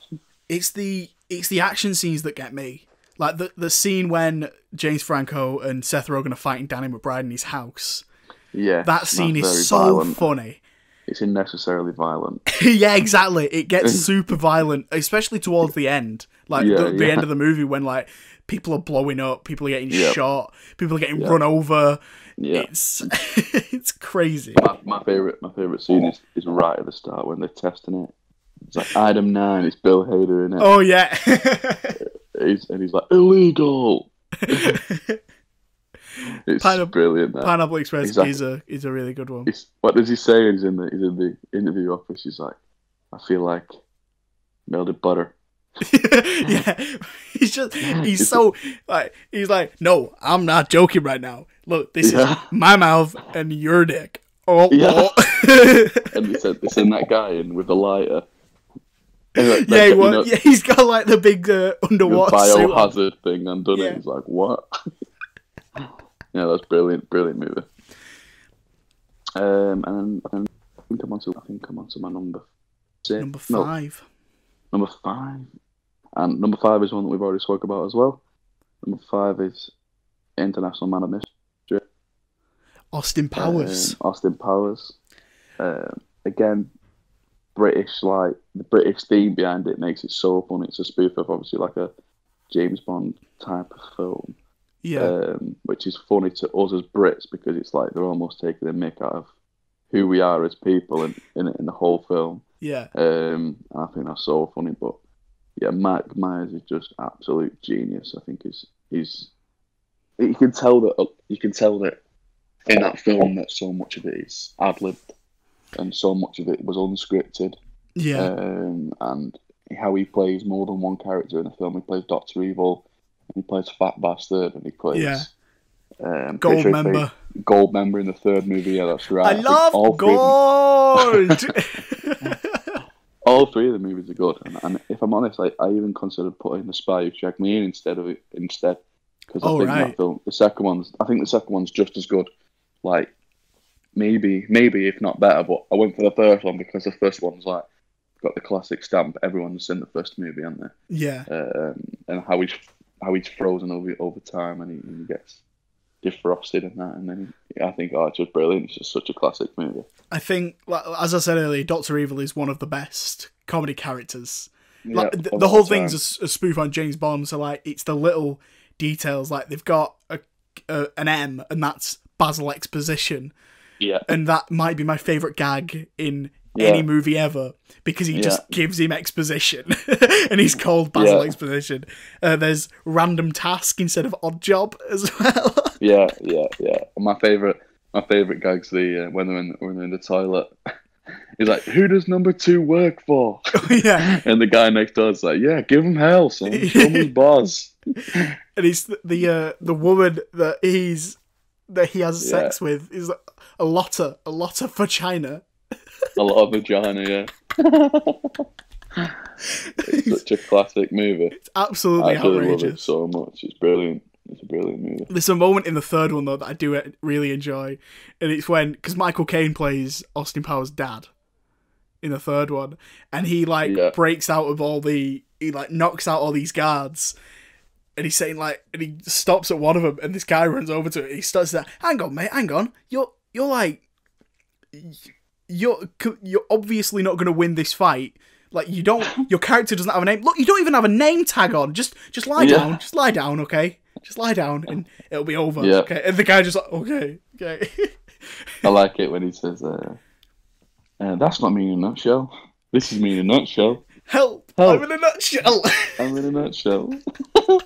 B: it's the it's the action scenes that get me. Like the the scene when James Franco and Seth Rogen are fighting Danny McBride in his house.
A: Yeah,
B: That scene is so
A: violent.
B: funny.
A: It's unnecessarily violent.
B: yeah, exactly. It gets super violent, especially towards the end. Like
A: Yeah,
B: the, the
A: yeah.
B: end of the movie when like people are blowing up, people are getting
A: Yep.
B: shot, people are getting
A: Yep.
B: run over.
A: Yeah.
B: It's it's crazy.
A: my, my favorite my favorite scene is, is right at the start when they're testing it. It's like item nine. It's Bill Hader in it.
B: Oh yeah.
A: He's, and he's like illegal. It's
B: Pineapple-
A: brilliant. That.
B: Pineapple Express
A: Exactly.
B: is a is a really good one.
A: He's, what does he say? He's in the he's in the interview office. He's like, I feel like melted butter.
B: yeah, he's just he's so like he's like, no, I'm not joking right now. Look, this
A: Yeah.
B: is my mouth and your dick. Oh,
A: Yeah.
B: oh.
A: And they said they send that guy in with the lighter. And
B: yeah, he
A: you
B: was,
A: know,
B: yeah, he's got like the big uh, underwater suit.
A: biohazard thing undone
B: Yeah.
A: it. He's like, what? Yeah, that's brilliant, brilliant movie. Um, and, and I think I'm on to I think I'm on to my number six.
B: Number
A: No,
B: five.
A: number five, and number five is one that we've already spoke about as well. Number five is International Man of Mystery.
B: Austin Powers.
A: Um, Austin Powers. Um, again, British like the British theme behind it makes it so funny. It's a spoof of obviously like a James Bond type of film,
B: yeah,
A: um, which is funny to us as Brits because it's like they're almost taking the mick out of who we are as people in in, in the whole film.
B: yeah.
A: Um, I think that's so funny. But yeah, Mike Myers is just absolute genius. I think he's he's you can tell that you can tell that in that film that so much of it is ad libbed and so much of it was unscripted.
B: Yeah.
A: Um, and how he plays more than one character in the film. He plays Doctor Evil, he plays Fat Bastard, and he plays
B: Yeah.
A: um,
B: Gold
A: sure
B: member.
A: Gold member in the third movie. Yeah, that's right.
B: I
A: think
B: love
A: all three
B: gold.
A: all three of the movies are good, and, and if I'm honest, I, I even considered putting the Spy Who Shagged Me in instead of it instead because I
B: Oh,
A: think
B: right.
A: that film, the second one's, I think the second one's just as good. Like maybe, maybe if not better, but I went for the first one because the first one's like got the classic stamp. Everyone's seen the first movie, haven't they?
B: yeah.
A: Um, and how he's how he's frozen over over time, and he, and he gets defrosted and that, and then he, I think oh, it's just brilliant. It's just such a classic movie.
B: I think, like, as I said earlier, Doctor Evil is one of the best comedy characters. Like the, the whole thing's a, a spoof on James Bond, so like it's the little details. Like they've got a, a an M, and that's Basil Exposition,
A: Yeah,
B: and that might be my favorite gag in
A: Yeah.
B: any movie ever because he just gives him exposition, and he's called Basil
A: Yeah.
B: Exposition. Uh, there's random task instead of odd job as well.
A: yeah, yeah, yeah. My favorite, my favorite gag's the uh, when they're in when they're in the toilet. He's like, "Who does number two work for?"
B: yeah,
A: and the guy next door is like, "Yeah, give him hell, son. Show him boss."
B: and he's the the, uh, the woman that he's that he has sex with is a lotta a lotta for China.
A: A lot of vagina, yeah. it's such a classic movie.
B: It's absolutely
A: I actually love it so much. It's brilliant. It's a brilliant movie.
B: There's a moment in the third one though that I do uh, really enjoy, and it's when because Michael Caine plays Austin Powers' dad in the third one, and he like
A: Yeah.
B: breaks out of all the he like knocks out all these guards, and he's saying like and he stops at one of them, and this guy runs over to it. He starts that hang on mate, hang on, you're you're like you're you're obviously not going to win this fight. Like you don't, your character doesn't have a name. Look, you don't even have a name tag on. Just, just lie
A: Yeah.
B: down. Just lie down, okay? Just lie down, and it'll be over.
A: Yeah.
B: Okay. And the guy just like, okay, okay.
A: I like it when he says, uh, uh, "That's not me in a nutshell. This is me in a nutshell.
B: Help!
A: Help.
B: I'm in a nutshell.
A: I'm in a nutshell."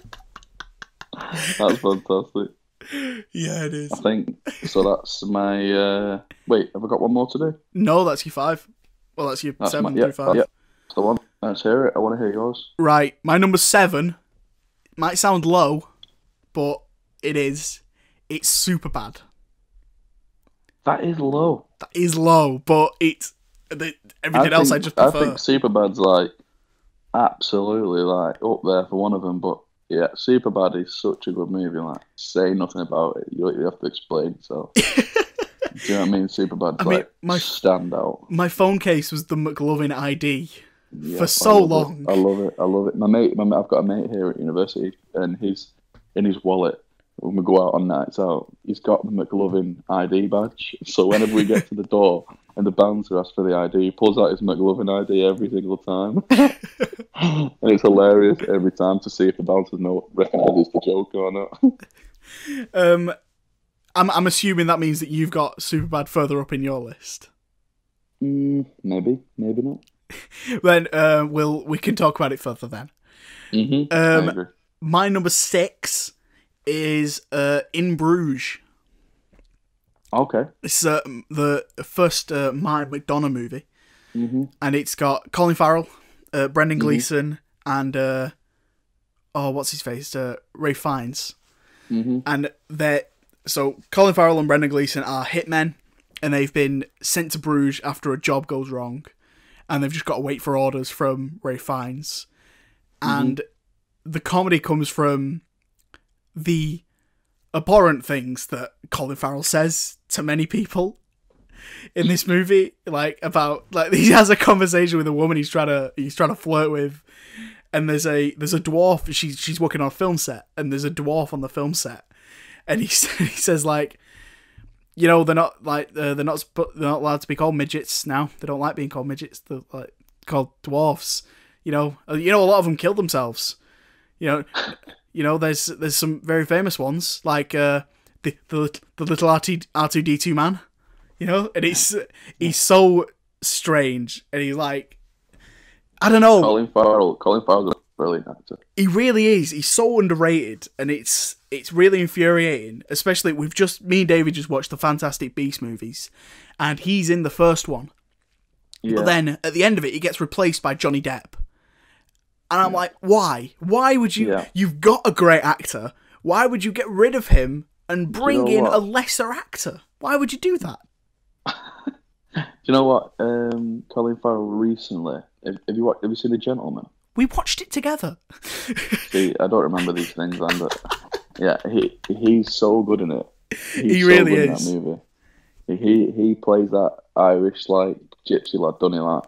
A: That's fantastic.
B: yeah, it is.
A: I think so. That's my. Uh, wait, have I got one more to do?
B: No, that's your five. Well, that's your
A: That's
B: seven
A: my, yeah,
B: through five.
A: yeah. That's the one. Let's hear it. I want to hear yours.
B: Right, my number seven might sound low, but it is. It's super bad.
A: That is low.
B: That is low, but it's the, everything else I just prefer.
A: I think Superbad's like absolutely like up there for one of them, but yeah, Superbad is such a good movie. Like, say nothing about it, you, you have to explain. So, do you know what I mean? Superbad's
B: I mean,
A: like
B: my-
A: stand out.
B: My phone case was the McLovin ID
A: Yeah,
B: for
A: I
B: so
A: it.
B: long.
A: I love it. I love it. My mate, my, mate- I've got a mate here at university, and he's in his wallet when we go out on nights out. He's got the McLovin ID badge. So whenever we get to the door and the bouncer asks for the ID, he pulls out his McLovin ID every single time, and it's hilarious every time to see if the bouncer know recognizes the joke or not.
B: Um, I'm I'm assuming that means that you've got Superbad further up in your list.
A: mm, maybe, maybe not.
B: Then uh, we'll we can talk about it further then.
A: Mm-hmm.
B: Um. My number six is uh, In Bruges.
A: Okay.
B: It's uh, the first uh, Martin McDonagh movie,
A: Mm-hmm.
B: and it's got Colin Farrell, uh, Brendan Gleeson, and uh, oh, what's his face, uh, Ralph Fiennes,
A: Mm-hmm.
B: and they're so Colin Farrell and Brendan Gleeson are hitmen, and they've been sent to Bruges after a job goes wrong, and they've just got to wait for orders from Ralph Fiennes, and the comedy comes from the abhorrent things that Colin Farrell says to many people in this movie, like about like he has a conversation with a woman he's trying to he's trying to flirt with, and there's a there's a dwarf she's she's working on a film set, and there's a dwarf on the film set, and he he says like. You know they're not like uh, they're not they're not allowed to be called midgets now. They don't like being called midgets. They're like called dwarfs. You know, Uh, you know a lot of them kill themselves. You know, you know there's there's some very famous ones like uh, the the the little R two D two man. You know, and it's he's so strange, and he's like, I don't know,
A: Colin Farrell. Colin Farrell's a brilliant actor.
B: he really is. He's so underrated, and it's it's really infuriating. Especially we've just me and David just watched the Fantastic Beast movies, and he's in the first one.
A: Yeah.
B: But then at the end of it, he gets replaced by Johnny Depp. And I'm like, why? Why would you?
A: Yeah.
B: You've got a great actor. Why would you get rid of him and bring
A: know
B: in
A: what?
B: a lesser actor? Why would you do that?
A: Do you know what? Um, Colin Farrell recently. Have, have you watched, Have you seen The Gentleman?
B: We watched it together.
A: See, I don't remember these things, and but yeah, he he's so good in it. He's
B: He
A: so
B: really
A: good
B: is.
A: In that movie. He he plays that Irish like gypsy lad, doesn't he? Like,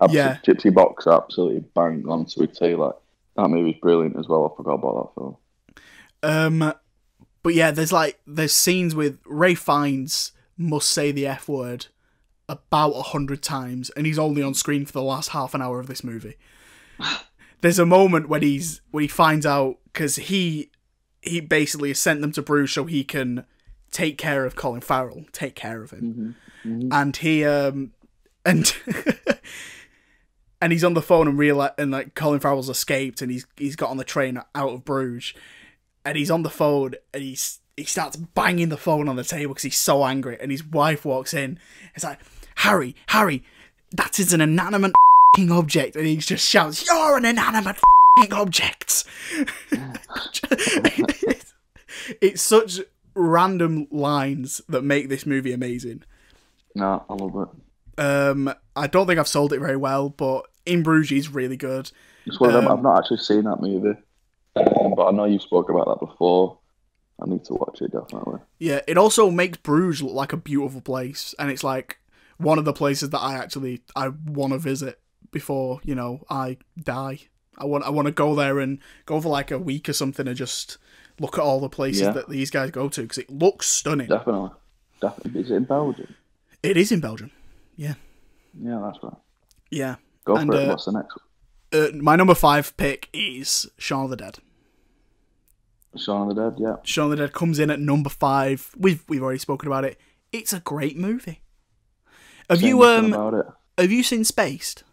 A: abso-
B: Yeah.
A: gypsy box absolutely bang onto a T. Like that movie's brilliant as well. I forgot about that film.
B: Um, but yeah, there's like there's scenes with Ralph Fiennes must say the f word about a hundred times, and he's only on screen for the last half an hour of this movie. There's a moment when he's when he finds out because he he basically has sent them to Bruges so he can take care of Colin Farrell, take care of him, and he um and. And he's on the phone and realize, and like Colin Farrell's escaped, and he's he's got on the train out of Bruges, and he's on the phone and he's he starts banging the phone on the table because he's so angry and his wife walks in. It's like harry harry that is an inanimate fing object. And he just shouts you're an inanimate fing object. It's, it's such random lines that make this movie amazing.
A: No, I love it.
B: um i don't think i've sold it very well but in bruges is really good
A: It's one of them.
B: Um,
A: I've not actually seen that movie, um, but I know you spoke about that before. I need to watch it definitely.
B: Yeah, it also makes Bruges look like a beautiful place, and it's like one of the places that I actually I want to visit before you know I die. I want I want to go there and go for like a week or something and just look at all the places
A: Yeah.
B: that these guys go to because it looks stunning.
A: Definitely, definitely. Is it in Belgium?
B: It is in Belgium. Yeah,
A: Yeah, that's right.
B: yeah.
A: Go
B: And,
A: for it.
B: uh,
A: What's the next?
B: Uh, my number five pick is Shaun of the Dead.
A: Shaun of the Dead. Yeah.
B: Shaun of the Dead comes in at number five. We've we've already spoken about it. It's a great movie. Have you um
A: about it?
B: have you seen Spaced?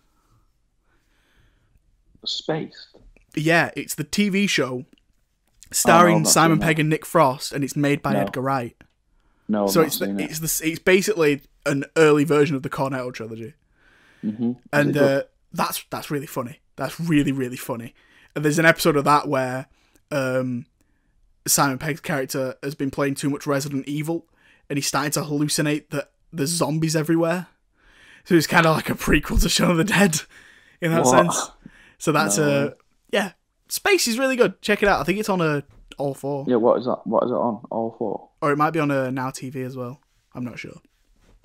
A: Spaced.
B: Yeah, it's the TV show starring
A: Oh, not
B: Simon. Pegg and Nick Frost, and it's made by
A: No.
B: Edgar Wright.
A: No, I've
B: so
A: not
B: it's the,
A: it.
B: it's the it's basically an early version of the Cornetto trilogy.
A: Mhm.
B: And uh, that's that's really funny. That's really really funny. And there's an episode of that where um, Simon Pegg's character has been playing too much Resident Evil, and he's starting to hallucinate that there's zombies everywhere. So it's kind of like a prequel to Shaun of the Dead in that
A: What?
B: sense. So that's uh yeah, Space is really good. Check it out. I think it's on a all four,
A: Yeah, what is that? What is it on? All four?
B: or it might be on a Now TV as well. I'm not sure.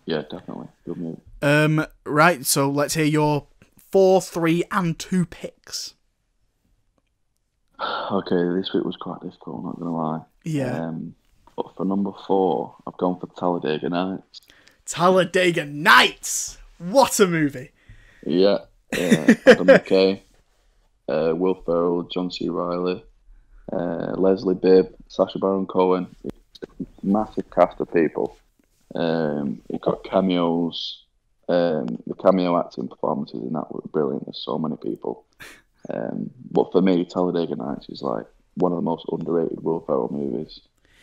A: Yeah, definitely. Good movie.
B: Um, right. So let's hear your four, three, and two picks.
A: Okay, this week was quite difficult. I'm not gonna lie.
B: Yeah.
A: Um, but for number four, I've gone for Talladega Nights.
B: Talladega Nights. What a movie!
A: Yeah, yeah. Adam McKay, uh, Will Ferrell, John C. Reilly, uh, Leslie Bibb, Sacha Baron Cohen. It's a massive cast of people. Um, it got cameos. Um, the cameo acting performances in that were brilliant. There's so many people. Um, but for me, Talladega Nights is like one of the most underrated Will Ferrell movies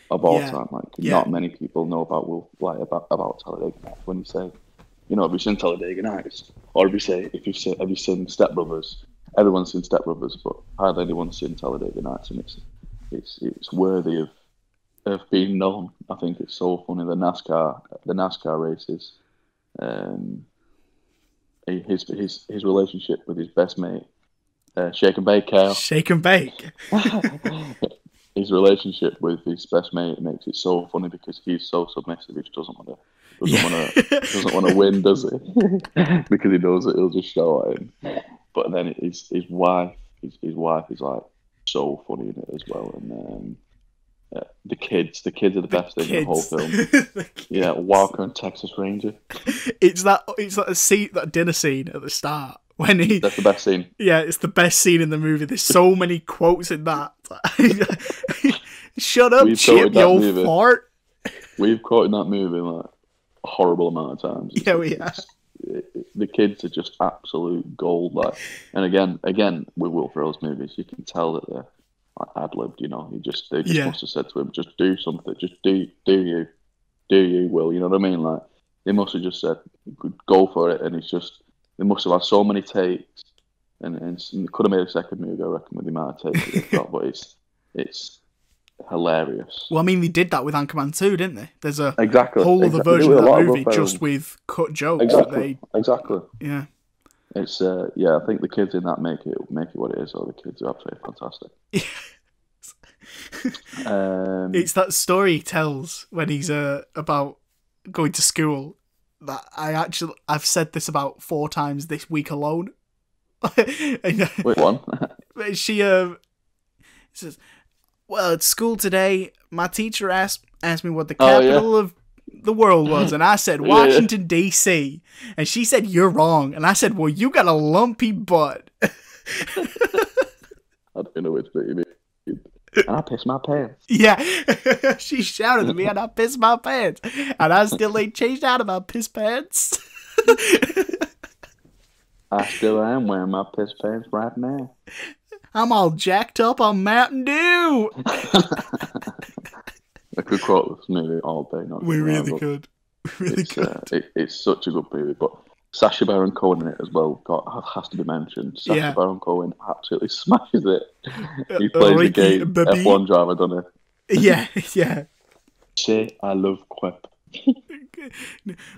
A: of all
B: Yeah.
A: time. Like,
B: Yeah.
A: not many people know about Will, like about about Talladega Nights. When you say, you know, have you seen Talladega Nights? Or if you say, if you say, have you seen Step Brothers? Everyone's seen Step Brothers, but hardly anyone's seen Talladega Nights, and it's it's it's worthy of of being known. I think it's so funny. The NASCAR the NASCAR races, um, his his his relationship with his best mate, uh, Shake and Bake Kale.
B: Shake and bake.
A: his relationship with his best mate makes it so funny because he's so submissive. He just doesn't want to doesn't
B: Yeah.
A: want to doesn't want to win, does he? because he knows that he'll just show at him. But then his his wife, his, his wife is like so funny in it as well, and um, uh, the kids, the kids are the best thing in the whole film.
B: The.
A: Yeah, Walker and Texas Ranger.
B: It's that. It's that scene, that dinner scene at the start when he.
A: That's the best scene.
B: Yeah, it's the best scene in the movie. There's so many quotes in that. Shut up,
A: We've
B: Chip, you old
A: movie.
B: fart.
A: We've quoted that movie like a horrible amount of times.
B: Yeah, we have.
A: the kids are just absolute gold. Like, and again, again with Will Ferrell's movies, you can tell that they're ad libbed. You know, he just they just
B: Yeah.
A: must have said to him, "Just do something. Just do do you, do you, Will." You know what I mean? Like, they must have just said, "Go for it," and it's just they must have had so many takes, and and, and could have made a second movie, I reckon, with the amount of takes they've got. But it's it's hilarious.
B: Well, I mean, they did that with Anchorman 2, didn't they? There's a
A: Exactly.
B: whole other
A: exactly.
B: Version of that movie just with cut jokes.
A: Exactly.
B: That
A: Exactly.
B: yeah.
A: It's uh, yeah, I think the kids in that make it make it what it is. So the kids are absolutely fantastic. um,
B: It's that story he tells when he's uh, about going to school that I actually I've said this about four times this week alone. And, uh,
A: wait, one.
B: she um says, "Well, at school today, my teacher asked asked me what the
A: Oh, yeah.
B: capital of the world was, and I said
A: yeah.
B: Washington D.C. And she said you're wrong, and I said, "Well, you got a lumpy butt."
A: I don't know which bit you I pissed my pants.
B: yeah, she shouted at me, and I pissed my pants, and I still ain't changed out of my piss pants.
A: I still am wearing my piss pants right now.
B: I'm all jacked up on Mountain Dew.
A: I could quote this movie all day. Not
B: We really
A: but
B: could, really
A: It's,
B: could.
A: uh, it, it's such a good movie, but Sacha Baron Cohen in it as well. Got has to be mentioned. Sacha
B: Yeah.
A: Baron Cohen absolutely smashes it. He
B: Uh,
A: plays the
B: Ricky
A: game
B: Bobby.
A: F1 driver, doesn't he?
B: Yeah, yeah.
A: Say I love Quip.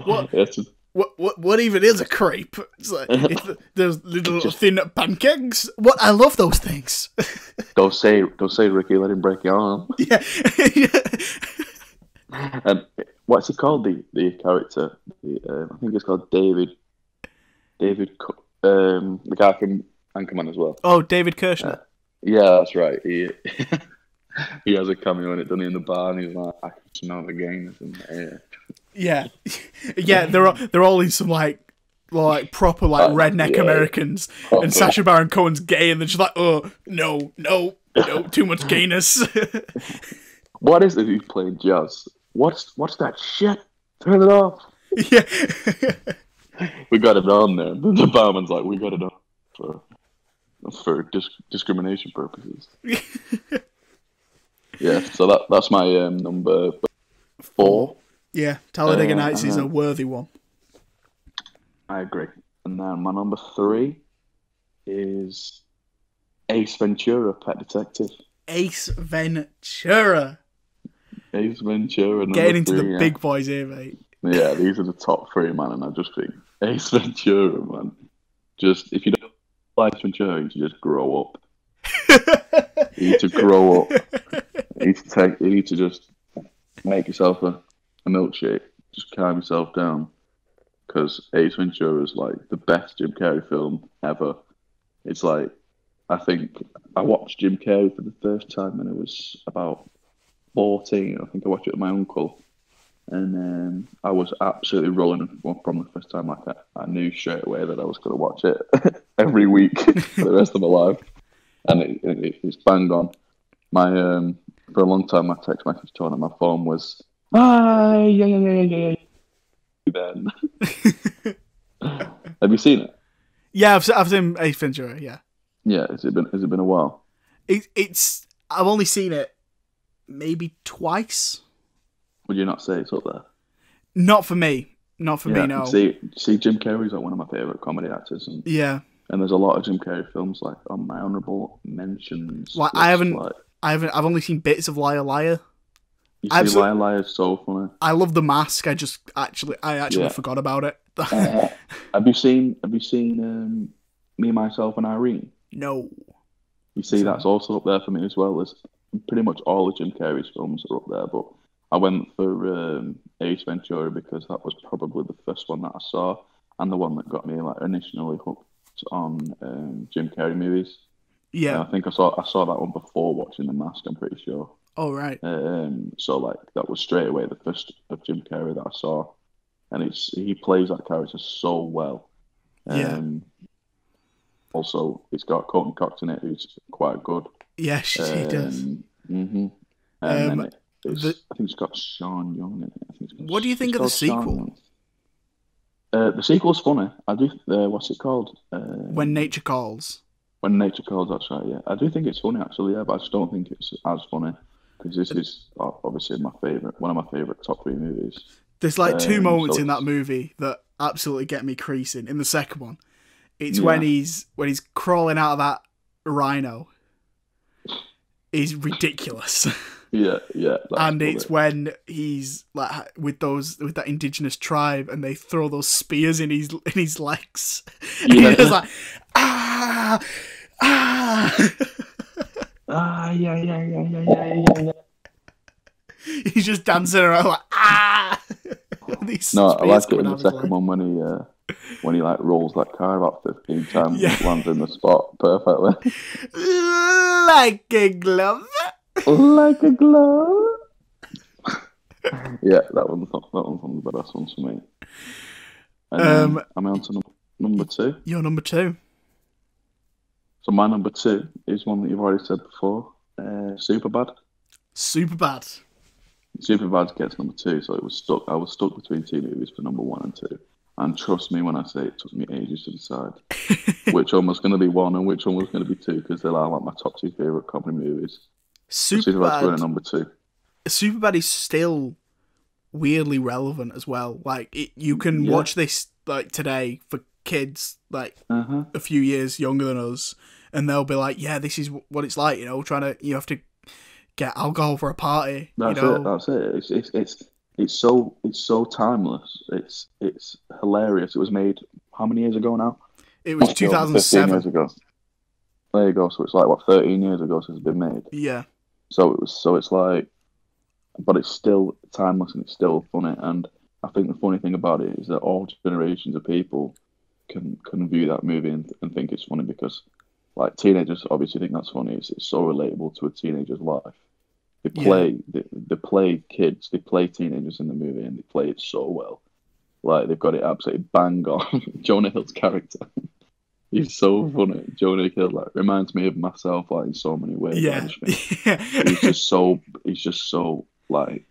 B: What?
A: It's a-
B: What what what even is a crepe? It's like it's the, those little thin pancakes. What I love those things.
A: Don't say, don't say, Ricky. Let him break your arm.
B: yeah.
A: And what's he called? The the character. The, um, I think it's called David. David, um, the guy from Anchorman as well.
B: oh, David Koechner.
A: Yeah, that's right. He he has a cameo in it, doesn't he? In the bar, and he's like, "I can smell the the air."
B: Yeah, yeah. They're all, they're all in some like like proper like
A: Uh,
B: redneck
A: yeah.
B: Americans, and Sacha Baron Cohen's gay, and they're just like, oh no no no, too much gayness.
A: What is it? He's playing jazz. What's what's that shit? Turn it off.
B: yeah.
A: We got it on there. The barman's like, "We got it on for for dis- discrimination purposes." yeah, so that that's my um, number four.
B: Yeah, Talladega
A: Uh,
B: Nights is a worthy one.
A: I agree. And then my number three is Ace Ventura, Pet Detective.
B: Ace Ventura.
A: Ace Ventura.
B: Getting into the
A: yeah.
B: big boys here, mate.
A: Yeah, these are the top three, man, and I just think Ace Ventura, man. Just if you don't like Ace Ventura, you should just grow up. you need to grow up. You need to take. You need to just make yourself a, a milkshake. Just calm yourself down, because Ace Ventura is like the best Jim Carrey film ever. It's like I think I watched Jim Carrey for the first time when I was about fourteen. I think I watched it with my uncle and um, I was absolutely rolling from the first time. Like I, I knew straight away that I was going to watch it every week for the rest of my life, and it, it, it's bang on. My um, for a long time, my text message tone on my phone was "Hi, yeah, yeah, yeah, yeah, yeah." Then, have you seen it?
B: Yeah, I've, I've seen Ace Ventura. Yeah,
A: Yeah, has it been has it been a while?
B: it, it's. I've only seen it maybe twice.
A: Would you not say it's up there?
B: Not for me. Not for
A: yeah,
B: me. No.
A: See, see, Jim Carrey's like one of my favorite comedy actors, and
B: Yeah.
A: And there's a lot of Jim Carrey films like on my honourable mentions.
B: Like I haven't.
A: Like,
B: I haven't. I've only seen bits of Liar Liar.
A: You see,
B: Absolute-
A: Liar Liar is so funny.
B: I love the mask. I just actually, I actually
A: Yeah.
B: forgot about it.
A: Uh, have you seen? Have you seen um, Me, Myself, and Irene?
B: no.
A: You see, that's also up there for me as well. As pretty much all of Jim Carrey's films are up there, but I went for um, Ace Ventura because that was probably the first one that I saw, and the one that got me like initially hooked on um, Jim Carrey movies.
B: Yeah.
A: And I think I saw I saw that one before watching The Mask. I'm pretty sure.
B: Oh right.
A: Um, so like that was straight away the first of Jim Carrey that I saw, and it's he plays that character so well.
B: Yeah.
A: Um, also, it's got Courteney Cox in it, who's quite good.
B: Yes, she, she does.
A: hmm And
B: Um,
A: then it,
B: the-
A: I think it's got Sean Young in it. I think it's got,
B: What do you think of the sequel?
A: Uh, the sequel's funny. I do. Uh, what's it called? Uh,
B: When nature calls.
A: When Nature Calls, that's right, yeah. I do think it's funny, actually, yeah, but I just don't think it's as funny. Because this is obviously my favourite, one of my favourite top three movies.
B: There's like two
A: Um,
B: moments
A: so
B: in that movie that absolutely get me creasing. In the second one, it's
A: Yeah.
B: when he's when he's crawling out of that rhino. Is ridiculous,
A: Yeah, yeah.
B: And it's when he's like with those with that indigenous tribe, and they throw those spears in his in his legs,
A: Yeah.
B: he's like ah ah.
A: Ah, yeah, yeah, yeah, yeah, yeah, yeah, yeah.
B: he's just dancing around like ah.
A: No, I
B: spears
A: like it in the
B: out of his
A: second
B: leg.
A: one when he uh, when he like rolls that car about fifteen times
B: Yeah.
A: lands in the spot perfectly,
B: like a glove.
A: like a glove. yeah, that one's that one's one of the best ones for me. And
B: Um,
A: um, I'm on to num- number two.
B: You're number two.
A: So my number two is one that you've already said before. Uh, Superbad.
B: Super bad.
A: Superbad gets number two, so it was stuck. I was stuck between two movies for number one and two. And trust me when I say it took me ages to decide which one was going to be one and which one was going to be two because they are like my top two favorite comedy movies. So
B: Super
A: Superbad's going at number two.
B: Superbad is still weirdly relevant as well. Like it, you can
A: Yeah.
B: watch this like today for kids like
A: Uh-huh.
B: a few years younger than us, and they'll be like, "Yeah, this is what it's like." You know, trying to you have to get alcohol for a party.
A: That's
B: you know,
A: it. That's it. It's, it's it's it's so it's so timeless. It's it's hilarious. It was made how many years ago now?
B: it was
A: Must be over 15 years ago. There you go. So it's like what 13 years ago since it's been made.
B: Yeah,
A: So it was. So it's like, but it's still timeless and it's still funny. And I think the funny thing about it is that all generations of people can can view that movie and, and think it's funny because, like, teenagers obviously think that's funny. It's, it's so relatable to a teenager's life. They
B: Yeah.
A: play they, they play kids. They play teenagers in the movie and they play it so well. Like they've got it absolutely bang on. Jonah Hill's character. He's so mm-hmm. funny. Jonah Hill like reminds me of myself like in so many ways. I
B: yeah,
A: he's just so he's just so like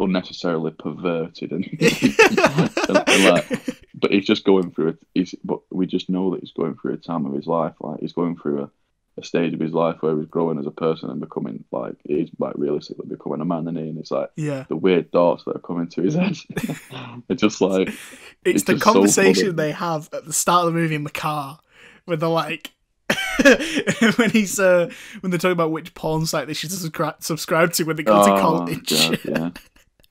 A: unnecessarily perverted and, and, and, like but he's just going through it he's but we just know that he's going through a time of his life like he's going through a, a stage of his life where he's growing as a person and becoming like he's like realistically becoming a man and he? And it's like
B: yeah.
A: the weird thoughts that are coming to his head. It's just like
B: It's,
A: It's
B: the
A: just so
B: conversation they have at the start of the movie in the car, where they're like, when he's uh, when they're talking about which porn site they should subscribe subscribe to when they go to
A: Oh,
B: college.
A: God, yeah,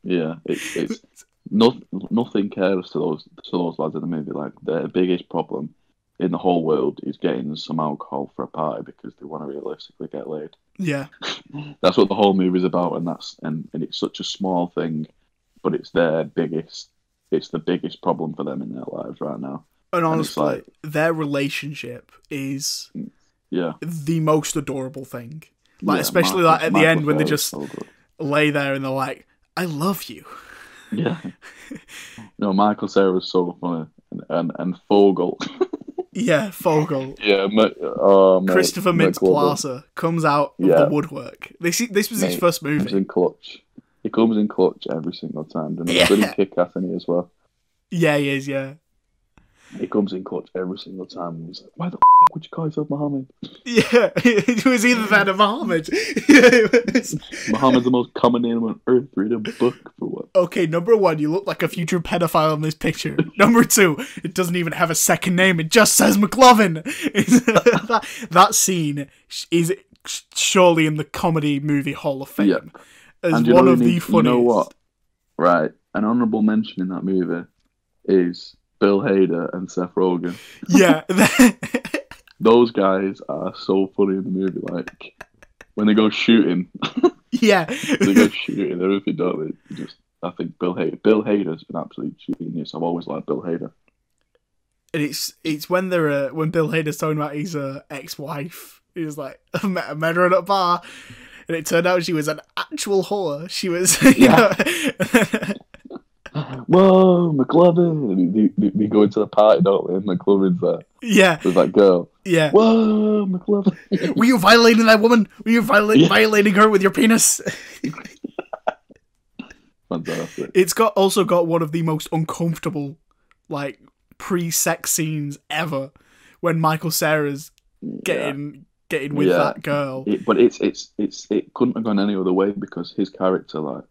A: yeah. It's it's not, nothing cares to those to those lads in the movie. Like their biggest problem in the whole world is getting some alcohol for a party because they want to realistically get laid.
B: yeah,
A: That's what the whole movie's about, and that's and, and it's such a small thing, but it's their biggest. It's the biggest problem for them in their lives right now.
B: and
A: And
B: honestly,
A: like-
B: their relationship is
A: Yeah,
B: the most adorable thing. Like
A: Yeah,
B: especially like at the end when they just lay there and they're like, "I love you."
A: Yeah. no, Michael Cera was so funny, and and, and Fogel.
B: Yeah, Fogel.
A: yeah, Ma- uh, mate,
B: Christopher Mintz. Plasse comes out of
A: Yeah.
B: the woodwork. This this was his
A: Mate,
B: He
A: Comes in clutch. He comes in clutch every single time. And
B: Yeah.
A: he's pretty kick ass in he as well.
B: Yeah, he is. Yeah,
A: He comes in clutch every single time. He's like, "Why the f- would you call yourself Muhammad?
B: yeah. it was either that or Muhammad. yeah, was.
A: Muhammad's the most common name on earth. Read a book for what?
B: Okay, number one, you look like a future pedophile in this picture. number two, it doesn't even have a second name; it just says McLovin. that, that scene is surely in the comedy movie Hall of Fame
A: Yeah.
B: as
A: And
B: one of the funniest.
A: You know what? Right, an honourable mention in that movie is Bill Hader and Seth Rogen.
B: Yeah,
A: Those guys are so funny in the movie. Like when they go shooting,
B: yeah.
A: they go shooting everything, don't they? Just, I think Bill Hader. Bill Hader's an absolute genius. I've always liked Bill Hader.
B: and it's it's when they're uh, when Bill Hader's talking about his uh, ex-wife. He was like, I met, I met her at a bar, and it turned out she was an actual whore. She was, you know,
A: Whoa, McLovin! And they, they, they go into the party, don't they? And McLovin's there
B: yeah,
A: with that girl.
B: yeah.
A: Whoa, McLovin!
B: Were you violating that woman? Were you viola-
A: Yeah.
B: violating her with your penis?
A: Fantastic.
B: It's got also got one of the most uncomfortable, like pre-sex scenes ever, when Michael Cera's getting getting with
A: Yeah.
B: that girl.
A: It, but it's it's it's it couldn't have gone any other way because his character, like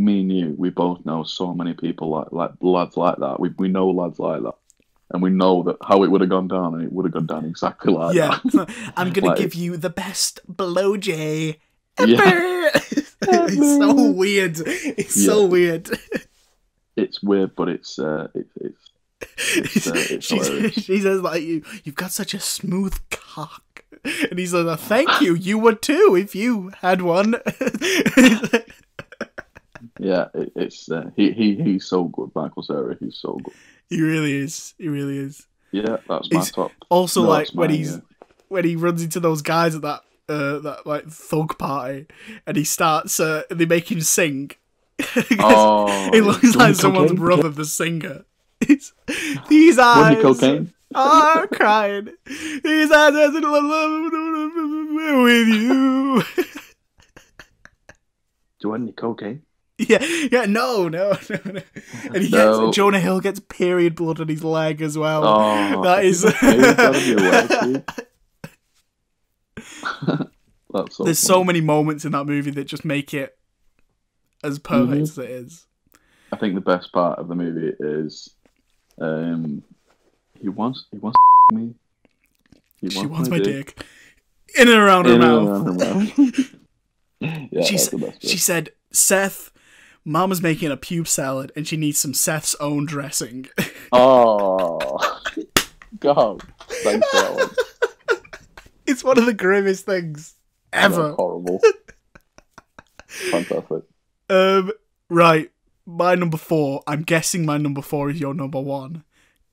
A: me and you, we both know so many people like like lads like that. We we know lads like that, and we know that how it would have gone down, and it would have gone down exactly like
B: Yeah,
A: that.
B: I'm gonna
A: Like-
B: give you the best blowjay
A: Yeah.
B: ever. it's so weird. It's so weird.
A: It's weird, but it's uh, it, it's it's, uh, it's
B: she, says like you, you've got such a smooth cock, and he says, "Uh, "Thank you. You would too if you had one."
A: Yeah, it, it's uh, he he he's so good, Michael Cera. He's so good.
B: he really is. He really is.
A: Yeah, that's my
B: He's
A: top.
B: Also,
A: No,
B: like when
A: mine,
B: he's
A: yeah.
B: when he runs into those guys at that uh, that like thug party, and he starts uh, they make him sing.
A: Oh,
B: it looks like someone's
A: cocaine?
B: brother, the singer. It's, These eyes
A: cocaine?
B: are crying. These eyes are in love with you.
A: Do you want any cocaine?
B: Yeah, yeah, no, no, no, no. And he
A: No.
B: gets Jonah Hill gets period blood on his leg as well.
A: Oh,
B: that is.
A: It's gotta be a word, dude. That's so
B: There's so many moments in that movie that just make it as perfect
A: Mhm.
B: as it is.
A: I think the best part of the movie is, um, he wants he wants me. He
B: She wants my dick in and around her
A: and
B: mouth.
A: around her mouth. yeah,
B: she,
A: that's the best
B: she said, Seth, Mama's making a pube salad and she needs some Seth's own dressing.
A: Oh, God! Thanks for that one.
B: it's one of the grimmest things ever.
A: That's horrible. Fantastic.
B: Um, right, my number four. I'm guessing my number four is your number one.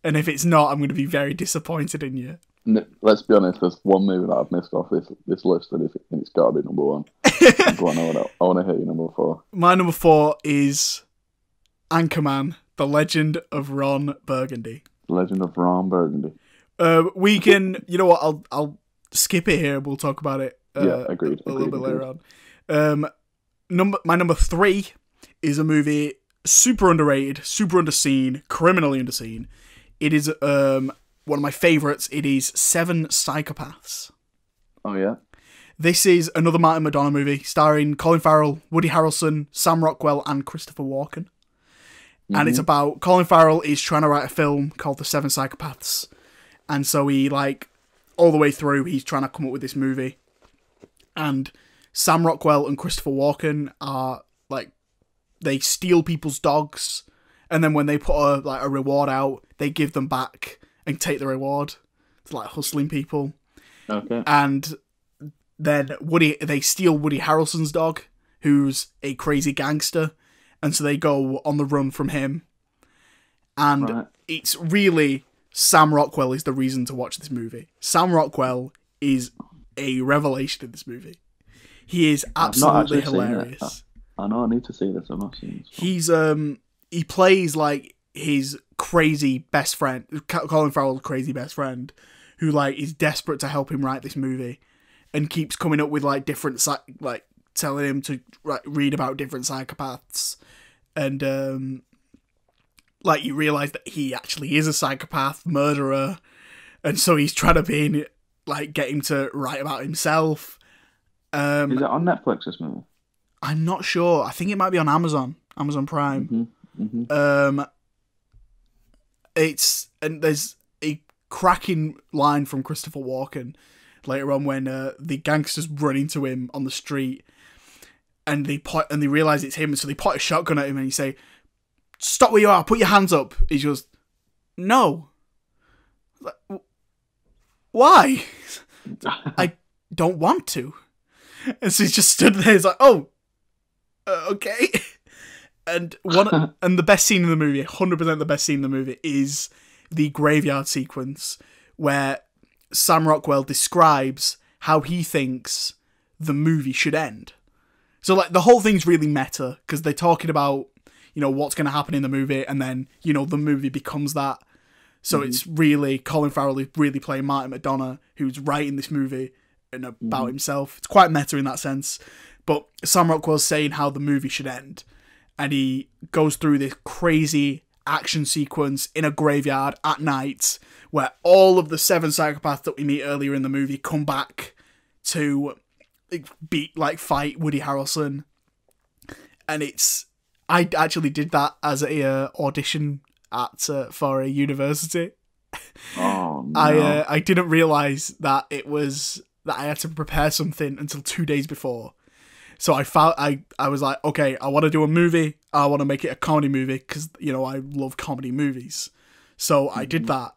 B: And if it's not, I'm going to be very disappointed in you.
A: Let's be honest. There's one movie that I've missed off this this list, and it's, and it's got to be number one. Go on, I want to hear your number four.
B: My number four is Anchorman, The Legend of Ron Burgundy.
A: Legend of Ron Burgundy.
B: Uh, we can, you know what? I'll I'll skip it here. We'll talk about it. Uh,
A: Yeah, agreed,
B: A, little
A: agreed,
B: bit later
A: agreed.
B: on. Um, number my number three is a movie super underrated, super underseen, criminally underseen. It is um one of my favorites. It is Seven Psychopaths.
A: Oh yeah.
B: This is another Martin McDonagh movie starring Colin Farrell, Woody Harrelson, Sam Rockwell, and Christopher Walken. And it's mm-hmm. about Colin Farrell is trying to write a film called The Seven Psychopaths. And so he like all the way through, he's trying to come up with this movie, and Sam Rockwell and Christopher Walken are like they steal people's dogs, and then when they put a like a reward out, they give them back and take the reward. It's like hustling people,
A: Okay.
B: and then Woody they steal Woody Harrelson's dog, who's a crazy gangster, and so they go on the run from him. And
A: Right.
B: it's really Sam Rockwell is the reason to watch this movie. Sam Rockwell is a revelation in this movie. He is absolutely
A: actually seen it.
B: hilarious.
A: I know I need to see this. I've not seen this.
B: He's um he plays like his crazy best friend, Colin Farrell's crazy best friend, who like is desperate to help him write this movie, and keeps coming up with like different like telling him to like, read about different psychopaths, and um like you realize that he actually is a psychopath murderer, and so he's trying to be like get him to write about himself. Um,
A: Is it on Netflix? This movie.
B: I'm not sure. I think it might be on Amazon, Amazon Prime.
A: Mm-hmm.
B: Um, it's and there's a cracking line from Christopher Walken later on when uh, the gangsters run into him on the street, and they and they realize it's him, so they point a shotgun at him and he say, "Stop where you are! Put your hands up!" He goes, "No." Why? I don't want to. And so he just stood there. He's like, "Oh, uh, okay." And one and the best scene in the movie, hundred percent the best scene in the movie, is the graveyard sequence where Sam Rockwell describes how he thinks the movie should end. So like the whole thing's really meta because they're talking about you know what's going to happen in the movie, and then you know the movie becomes that. So mm-hmm. it's really Colin Farrell is really playing Martin McDonagh, who's writing this movie and about mm-hmm. himself. It's quite meta in that sense. But Sam Rockwell's saying how the movie should end, and he goes through this crazy action sequence in a graveyard at night where all of the seven psychopaths that we meet earlier in the movie come back to beat like fight Woody Harrelson and it's I actually did that as a uh, audition at uh, for a university
A: Oh no.
B: I uh, I didn't realize that it was that I had to prepare something until two days before. So I found I I was like, okay, I want to do a movie. I want to make it a comedy movie because you know I love comedy movies. So I did that,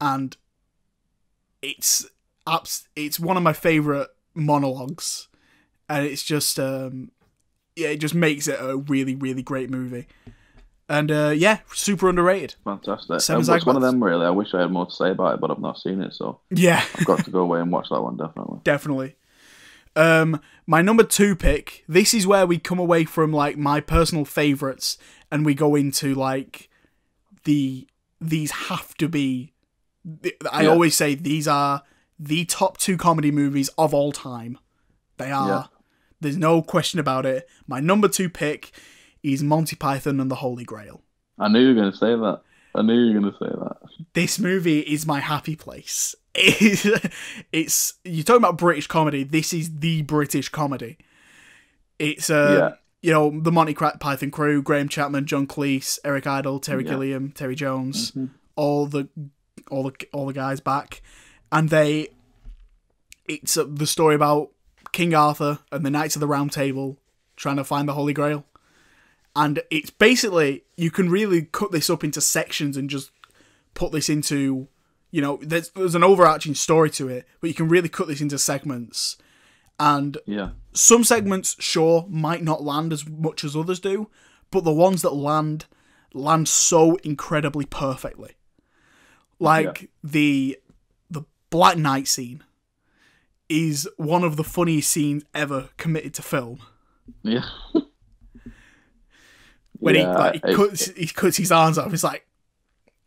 B: and it's abs- it's one of my favorite monologues, and it's just um yeah, it just makes it a really really great movie, and uh yeah, super underrated.
A: Fantastic.
B: Seven
A: it's one of them really. I wish I had more to say about it, but I've not seen it, so
B: Yeah.
A: I've got to go away and watch that one definitely.
B: definitely. Um, my number two pick. This is where we come away from like my personal favorites, and we go into like the these have to be. I
A: Yeah.
B: always say these are the top two comedy movies of all time. They are.
A: Yeah.
B: There's no question about it. My number two pick is Monty Python and the Holy Grail.
A: I knew you were going to say that. I knew you were going to say that.
B: this movie is my happy place. It's you're talking about British comedy. This is the British comedy. It's uh,
A: Yeah.
B: you know the Monty Python crew: Graham Chapman, John Cleese, Eric Idle, Terry
A: Yeah.
B: Gilliam, Terry Jones, all the all the all the guys back, and they. It's uh, the story about King Arthur and the Knights of the Round Table trying to find the Holy Grail and it's basically you can really cut this up into sections and just put this into you know there's there's an overarching story to it but you can really cut this into segments and
A: Yeah.
B: some segments sure might not land as much as others do but the ones that land land so incredibly perfectly like the the black knight scene is one of the funniest scenes ever committed to film
A: Yeah.
B: when
A: Yeah,
B: he like he
A: it-
B: cuts he cuts his arms off. It's like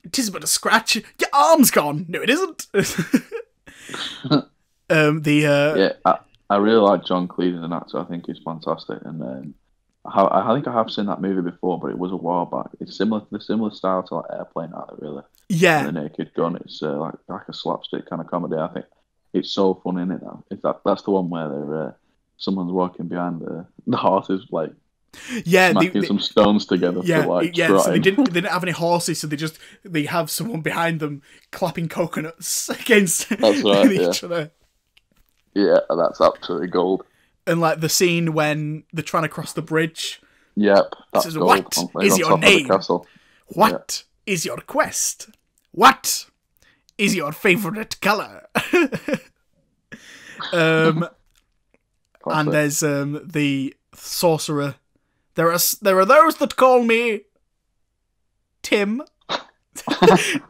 B: it is but a scratch. Your arm's gone. No, it isn't. um, the uh,
A: yeah, I, I really like John Cleese as an actor. I think he's fantastic, and um, I, I think I have seen that movie before, but it was a while back. It's similar, the similar style to like Airplane, out really.
B: yeah,
A: The Naked Gun. It's uh, like like a slapstick kind of comedy. I think it's so funny in it. Now, if that that's the one where they're, uh, someone's walking behind the the horse is like
B: Yeah, they,
A: smacking
B: they-
A: some stones together
B: yeah,
A: to like
B: yeah. So they didn't. They didn't have any horses, so they just they have someone behind them clapping coconuts against
A: That's right,
B: each
A: yeah.
B: other.
A: Yeah, that's absolutely gold.
B: And like the scene when they're trying to cross the bridge.
A: Yep, that's
B: Says,
A: gold.
B: "What is your name?"
A: Of the castle.
B: What is your quest? What is your favorite color? um, and there's um the sorcerer. There are there are those that call me Tim,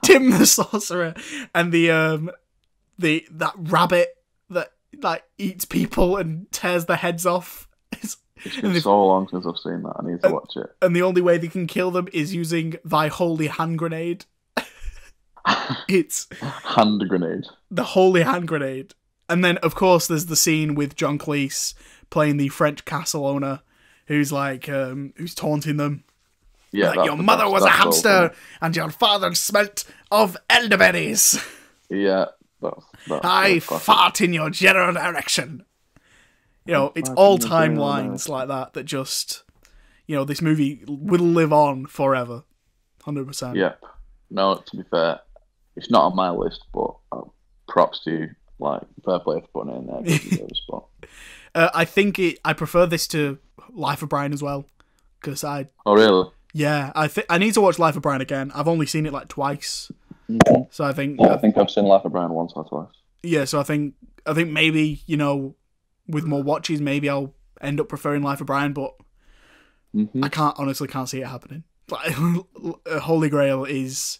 B: Tim the sorcerer, and the um the that rabbit that like eats people and tears their heads off.
A: It's
B: and
A: been so long since I've seen that. I need to
B: Uh,
A: watch it.
B: and the only way they can kill them is using thy holy hand grenade. it's
A: Hand grenade.
B: the holy hand grenade. And then, of course, there's the scene with John Cleese playing the French castle owner, who's like, um, who's taunting them.
A: Yeah,
B: like, your mother
A: best-
B: was a
A: that's so
B: hamster,
A: funny.
B: and your father smelt of elderberries.
A: Yeah, that's, that's
B: I
A: that's classic.
B: fart in your general direction. You know, it's
A: fart in
B: all
A: your
B: time lines like that that just, you know, this movie will live on forever. 100%.
A: Yep. No, to be fair, it's not on my list, but uh, props to you. Like, fair play for putting it in there. It spot.
B: Uh, I think it. I prefer this to Life of Brian as well, because I
A: Oh, really?
B: yeah I think I need to watch Life of Brian again. I've only seen it like twice, so I think
A: Yeah, I think I've seen Life of Brian once or twice.
B: yeah. So I think I think maybe you know with more watches, maybe I'll end up preferring Life of Brian, but
A: hmm
B: I can't honestly can't see it happening. Like Holy Grail is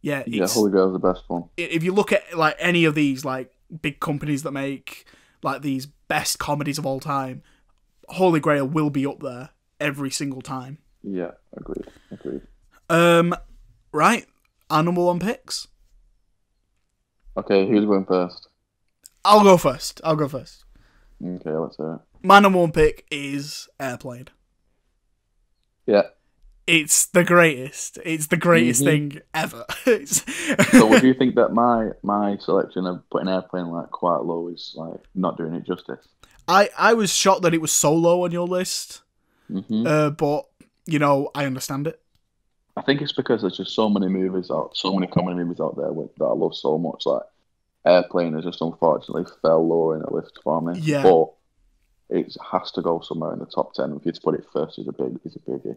B: yeah.
A: Yeah, Holy Grail's the best one.
B: if you look at like any of these like big companies that make like these best comedies of all time, Holy Grail will be up there every single time.
A: Yeah, agreed. Agreed.
B: Um, right, our number one picks.
A: Okay, who's going first?
B: I'll go first. I'll go first.
A: Okay, let's hear it.
B: My number one pick is Airplane.
A: Yeah.
B: It's the greatest. It's the greatest
A: Mhm.
B: thing ever.
A: So, would you think that my my selection of putting airplane like quite low is like not doing it justice?
B: I I was shocked that it was so low on your list,
A: hmm
B: uh, but you know I understand it.
A: I think it's because there's just so many movies out, so many comedy movies out there with, that I love so much. Like Airplane has just unfortunately fell lower in the list for me.
B: Yeah.
A: But it has to go somewhere in the top ten. If you to put it first, is a big, is a biggie.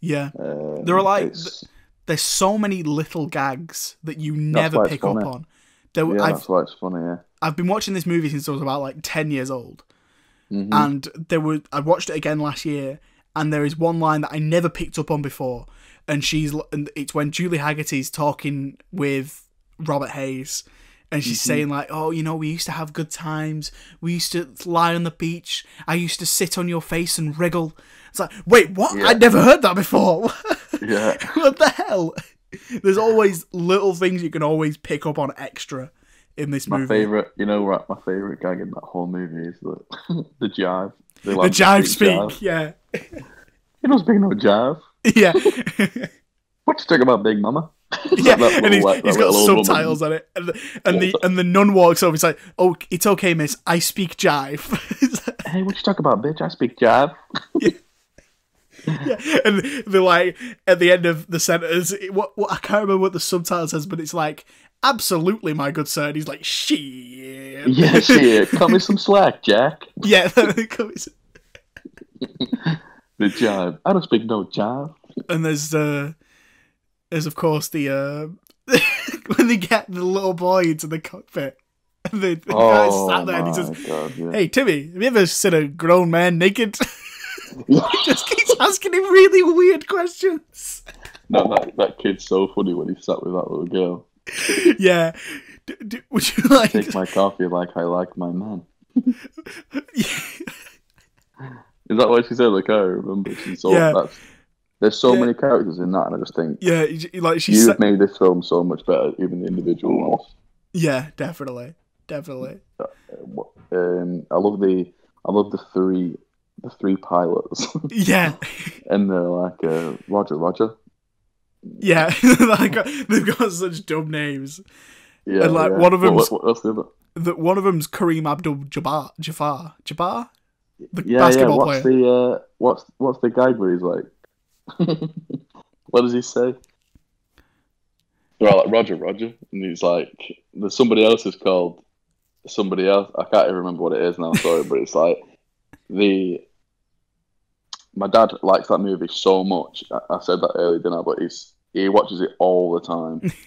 B: Yeah,
A: Um,
B: There are, like,
A: it's-
B: there's so many little gags that you never pick up on. There,
A: yeah,
B: I've
A: that's why it's funny. Yeah.
B: I've been watching this movie since I was about like ten years old,
A: Mhm.
B: and there were I watched it again last year, and there is one line that I never picked up on before, and she's and it's when Julie Hagerty's talking with Robert Hays, and she's mm-hmm. saying like, "Oh, you know, we used to have good times. We used to lie on the beach. I used to sit on your face and wriggle." It's like, wait, what?
A: Yeah.
B: I'd never heard that before.
A: Yeah.
B: what the hell? There's always little things you can always pick up on extra in this
A: My
B: movie.
A: My favorite, you know, what? My favorite gag in that whole movie is the the jive. They
B: The jive
A: speak
B: speak, yeah.
A: You don't speak no jive.
B: Yeah.
A: What you talking about, Big Mama?
B: yeah,
A: That
B: and
A: little
B: he's,
A: white-
B: he's got
A: little woman.
B: subtitles on it, and the and the and the nun walks over. He's like, "Oh, it's okay, miss. I speak jive." Like-
A: Hey, what you talking about, bitch? I speak jive.
B: yeah. And they're like at the end of the sentence, it- what, what I can't remember what the subtitle says, but it's like, "Absolutely, my good sir." And he's like, "Shit."
A: Yeah, shit. Cut me some slack, Jack.
B: yeah.
A: The jive. I don't speak no jive.
B: and there's uh, there's of course the uh, when they get the little boy into the cockpit. And the, the
A: Oh,
B: guy's sat there and he says,
A: God, yeah.
B: Hey Timmy, have you ever seen a grown man naked?
A: Yeah.
B: Just keeps asking him really weird questions.
A: No, that, that kid's so funny when he sat with that little girl.
B: Yeah. D- d- would you like?
A: Take my coffee like I like my man. Is that what she said? Like, I remember. she saw
B: Yeah.
A: that's, there's so
B: Yeah.
A: many characters in that, and I just think
B: yeah, like she
A: you've made this film so much better, even the individual ones.
B: Yeah, definitely, definitely.
A: Um, I love the, I love the three, the three pilots,
B: Yeah,
A: and they're like uh, Roger, Roger.
B: yeah. like, they've got such dumb names.
A: Yeah,
B: And, like,
A: yeah.
B: one of
A: What-
B: them's-
A: what- what's the other?
B: That one of them's Kareem Abdul Jabbar, Jafar, Jabbar. the
A: Yeah, yeah.
B: basketball
A: What's
B: player.
A: the uh, what's what's the guy where he's like, what does he say? They're all like Roger, Roger, and he's like, there's somebody else is called somebody else. I can't even remember what it is now. Sorry, but it's like the. My dad likes that movie so much. I, I said that earlier, didn't I? But he's he watches it all the time.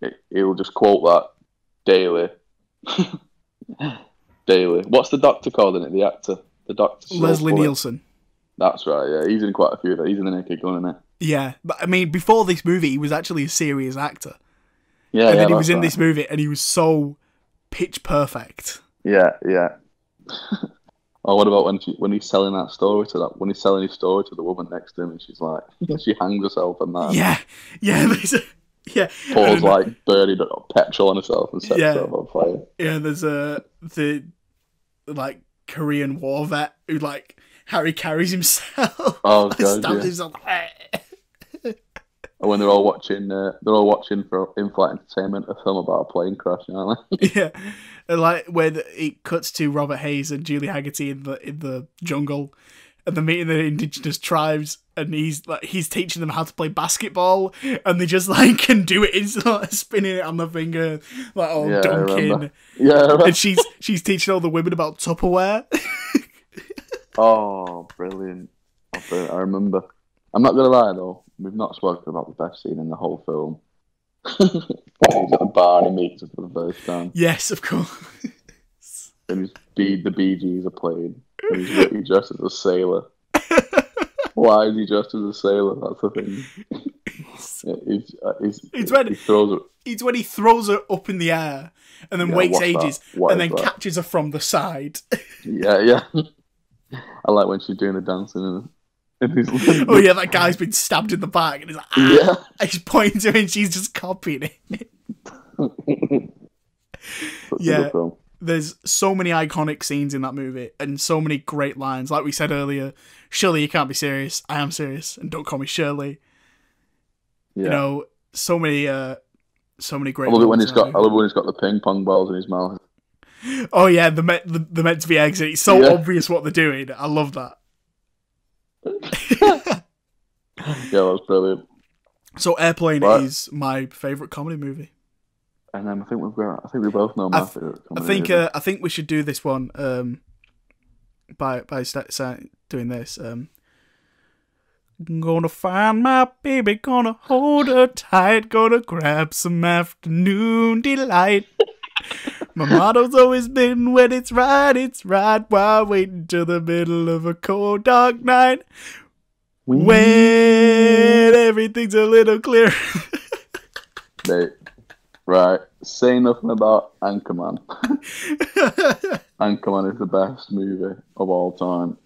A: He- He'll just quote that daily. daily. What's the doctor called in it? The actor, the doctor.
B: Leslie
A: funny.
B: Nielsen.
A: That's right. Yeah, he's in quite a few. of it. He's in the Naked Gun, isn't
B: Yeah, but I mean, before this movie, he was actually a serious actor.
A: Yeah,
B: and
A: yeah.
B: then he was in
A: right.
B: this movie, and he was so pitch perfect.
A: Yeah, yeah. oh, what about when she when he's selling that story to that when he's selling his story to the woman next to him, and she's like, she hangs herself and that.
B: Yeah, yeah, there's a, yeah.
A: Pours
B: then-
A: like burning petrol on herself and sets
B: Yeah.
A: herself on fire.
B: Yeah, there's a the like Korean war vet who like Harry carries himself.
A: Oh, God, yeah.
B: himself.
A: And when they're all watching, uh, they're all watching for in-flight entertainment, a film about a plane crash, aren't they?
B: yeah, and like when it cuts to Robert Hays and Julie Hagerty in the in the jungle, and they're meeting the indigenous tribes, and he's like he's teaching them how to play basketball, and they just like can do it instantly, like, spinning it on the finger, like oh
A: Yeah,
B: dunking.
A: Yeah.
B: And she's she's teaching all the women about Tupperware.
A: Oh, brilliant. Oh, brilliant. I remember. I'm not going to lie, though. We've not spoken about the best scene in the whole film. he's at the bar and he meets her for the first time.
B: yes, of course.
A: And his B, the Bee Gees are playing. And he's, he's dressed as a sailor. Why is he dressed as a sailor? That's the thing. He's, uh, he's,
B: It's when-
A: he throws it.
B: It's when he throws her up in the air and then
A: Yeah,
B: waits ages and then
A: that?
B: catches her from the side.
A: Yeah, yeah. I like when she's doing the dancing and,
B: oh yeah, that guy's been stabbed in the back and he's like, ah!
A: Yeah.
B: He's pointing to her and she's just copying it. Yeah. There's so many iconic scenes in that movie and so many great lines. Like we said earlier, Shirley, you can't be serious. I am serious, and don't call me Shirley.
A: Yeah.
B: You know, so many, uh, so many great.
A: I love it when he's got. I love when he's got the ping pong balls in his mouth.
B: Oh yeah, the meant the, the meant to be exit. It's so
A: Yeah.
B: obvious what they're doing. I love that.
A: Yeah, that was brilliant.
B: So Airplane
A: Right.
B: is my favorite comedy movie.
A: And then I think we've got. I think we both know my
B: I, th-
A: favorite.
B: I think
A: movie.
B: uh, I think we should do this one um, by by sta- sa- doing this. Um, gonna find my baby, gonna hold her tight, gonna grab some afternoon delight. My motto's always been when it's right, it's right. Why wait until the middle of a cold dark night, when everything's a little clearer.
A: Mate, right. Say nothing about Anchorman. Anchorman is the best movie of all time.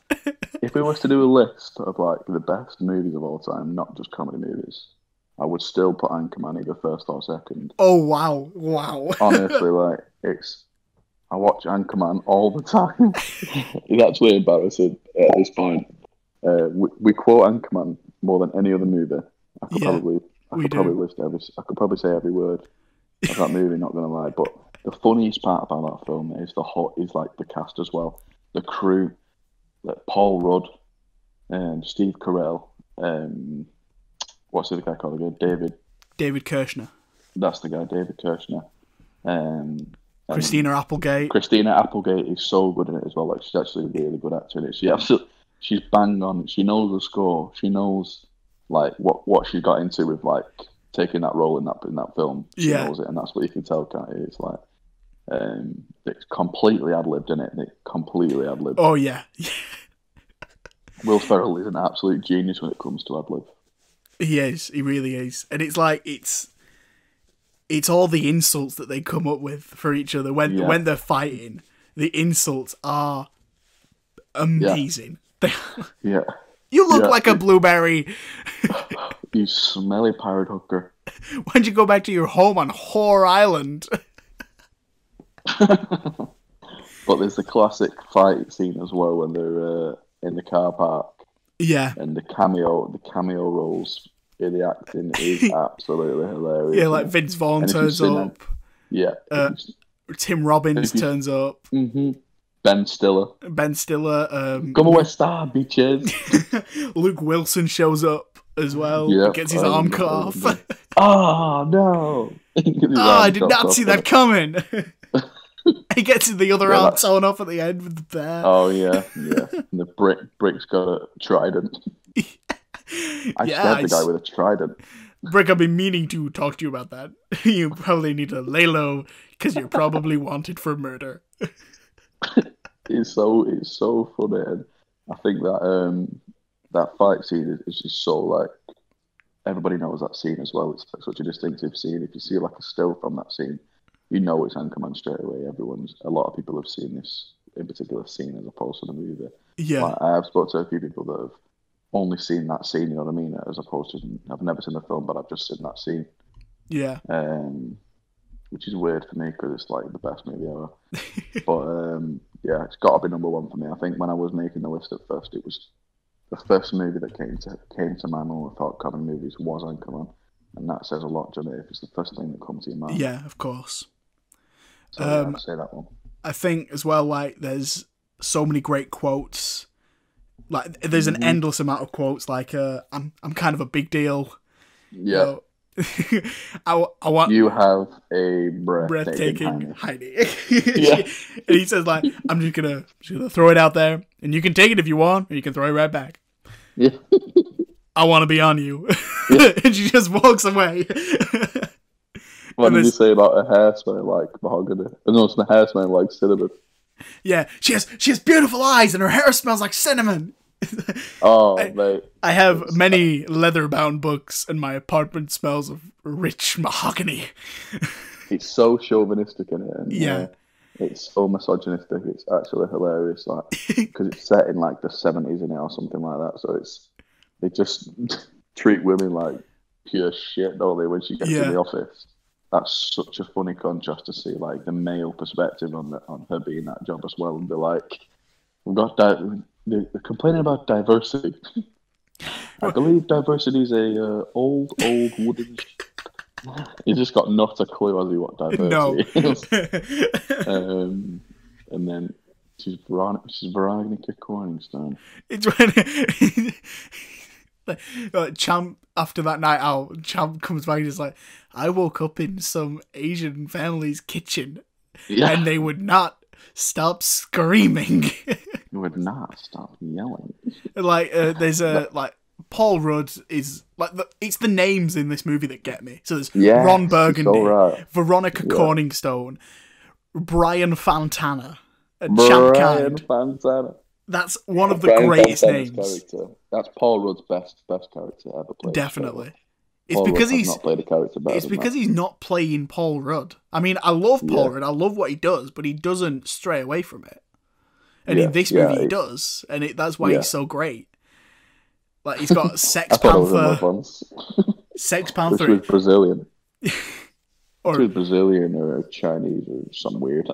A: If we was to do a list of like the best movies of all time, not just comedy movies, I would still put Anchorman either first or second.
B: oh wow, wow.
A: Honestly, like it's. I watch Anchorman all the time. it's actually embarrassing at this point. Uh, we, we quote Anchorman more than any other movie. I could
B: Yeah,
A: probably, I could
B: do.
A: probably list every, I could probably say every word of that movie. Not gonna lie, but the funniest part about that film is the hot is like the cast as well, the crew, like Paul Rudd, and Steve Carell, um, what's the other guy called again? David.
B: David Koechner,
A: That's the guy, David Koechner. Um,
B: Christina Applegate.
A: Christina Applegate is so good in it as well. Like she's actually a really good actor in it. She absolutely, she's bang on. She knows the score. She knows like what what she got into with like taking that role in that in that film. She
B: Yeah.
A: knows it, and that's what you can tell. Can't you? It's like um, it's completely ad libbed in it. It completely ad libbed.
B: Oh yeah,
A: Will Ferrell is an absolute genius when it comes to ad lib.
B: he is. He really is. And it's like it's it's all the insults that they come up with for each other when
A: Yeah.
B: when they're fighting. The insults are amazing. They,
A: Yeah,
B: you look
A: Yeah.
B: like a blueberry.
A: you smelly pirate hooker.
B: Why'd you go back to your home on Whore Island?
A: But there's the classic fight scene as well when they're uh, in the car park.
B: yeah,
A: and the cameo the cameo roles in the acting is absolutely hilarious.
B: yeah. Like Vince Vaughn
A: And
B: turns up.
A: Yeah.
B: Uh, Tim Robbins
A: you-
B: turns up.
A: hmm Ben Stiller.
B: Ben Stiller, um,
A: Come away, star bitches.
B: Luke Wilson shows up as well.
A: Yeah,
B: gets his
A: I
B: arm cut off.
A: oh no!
B: Oh, I did not see that coming. he gets the other
A: Yeah,
B: arm
A: that's-
B: torn off at the end with the bear.
A: Oh yeah, yeah. And the brick brick's got a trident. I
B: Yeah,
A: stabbed the guy
B: it's-
A: with a trident.
B: Brick, I've been meaning to talk to you about that. you probably need to lay low because you're probably wanted for murder.
A: It's so it's so funny, and I think that um that fight scene is, is just so like everybody knows that scene as well. It's like such a distinctive scene. If you see like a still from that scene, you know it's Anchorman straight away. Everyone's a lot of people have seen this in particular scene as opposed to the movie.
B: Yeah.
A: Like, I have spoken to a few people that have only seen that scene. You know what I mean? As opposed to I've never seen the film, but I've just seen that scene.
B: Yeah.
A: um, which is weird for me because it's like the best movie ever. but um, yeah, it's got to be number one for me. I think when I was making the list at first, it was the first movie that came to came to my mind when I thought comedy movies was Anchorman, and that says a lot, doesn't it? If it's the first thing that comes to your mind.
B: Yeah, of course.
A: so yeah,
B: um,
A: I'd say that one.
B: I think as well, like there's so many great quotes. Like there's an endless amount of quotes. Like uh, I'm I'm kind of a big deal. you
A: Yeah,
B: know. I, I want
A: you have a breathtaking.
B: breathtaking. Heidi.
A: Yeah.
B: and he says like I'm just gonna just gonna throw it out there, and you can take it if you want, or you can throw it right back.
A: Yeah.
B: I want to be on you, Yeah. and she just walks away.
A: What
B: And
A: did you say about a hair smelling like mahogany? No, it's the hair smelling like cinnamon.
B: Yeah, she has she has beautiful eyes, and her hair smells like cinnamon.
A: Oh, mate.
B: I have many leather-bound books, and my apartment smells of rich mahogany.
A: It's so chauvinistic in it. And,
B: Yeah.
A: uh, it's so misogynistic. It's actually hilarious, like because it's set in like the seventies in it or something like that. So it's they just treat women like pure shit, don't they? When she gets
B: Yeah.
A: in the office, that's such a funny contrast to see, like the male perspective on the, on her being that job as well, and be like, "We've got di- they're complaining about diversity." I believe diversity is a uh, old, old wooden. You just got not a clue as to what diversity
B: No.
A: is. um, and then she's Veronica, she's Veronica Corningstone.
B: It's when like, Champ after that night out, Champ comes back and is like, I woke up in some Asian family's kitchen
A: Yeah,
B: and they would not stop screaming.
A: would not stop yelling.
B: like uh, there's a like Paul Rudd is like the, it's the names in this movie that get me. So there's
A: Yes,
B: Ron Burgundy,
A: so right.
B: Veronica
A: Yeah.
B: Corningstone, Brian Fantana, and Champ
A: Brian
B: Kind.
A: Fantana.
B: That's one of the
A: Brian
B: greatest
A: Fantana's
B: names.
A: Character. That's Paul Rudd's best best character ever played.
B: Definitely. It's because he's
A: not played a character better.
B: It's because he's not playing Paul Rudd. I mean, I love Paul
A: Yeah.
B: Rudd. I love what he does, but he doesn't stray away from it. And
A: Yeah,
B: in this movie, he
A: he-
B: does, and it, that's why
A: Yeah.
B: he's so great. Like he's got Sex
A: thought it was another
B: Panther. Sex Panther,
A: was Brazilian.
B: or
A: was Brazilian or Chinese or some weird.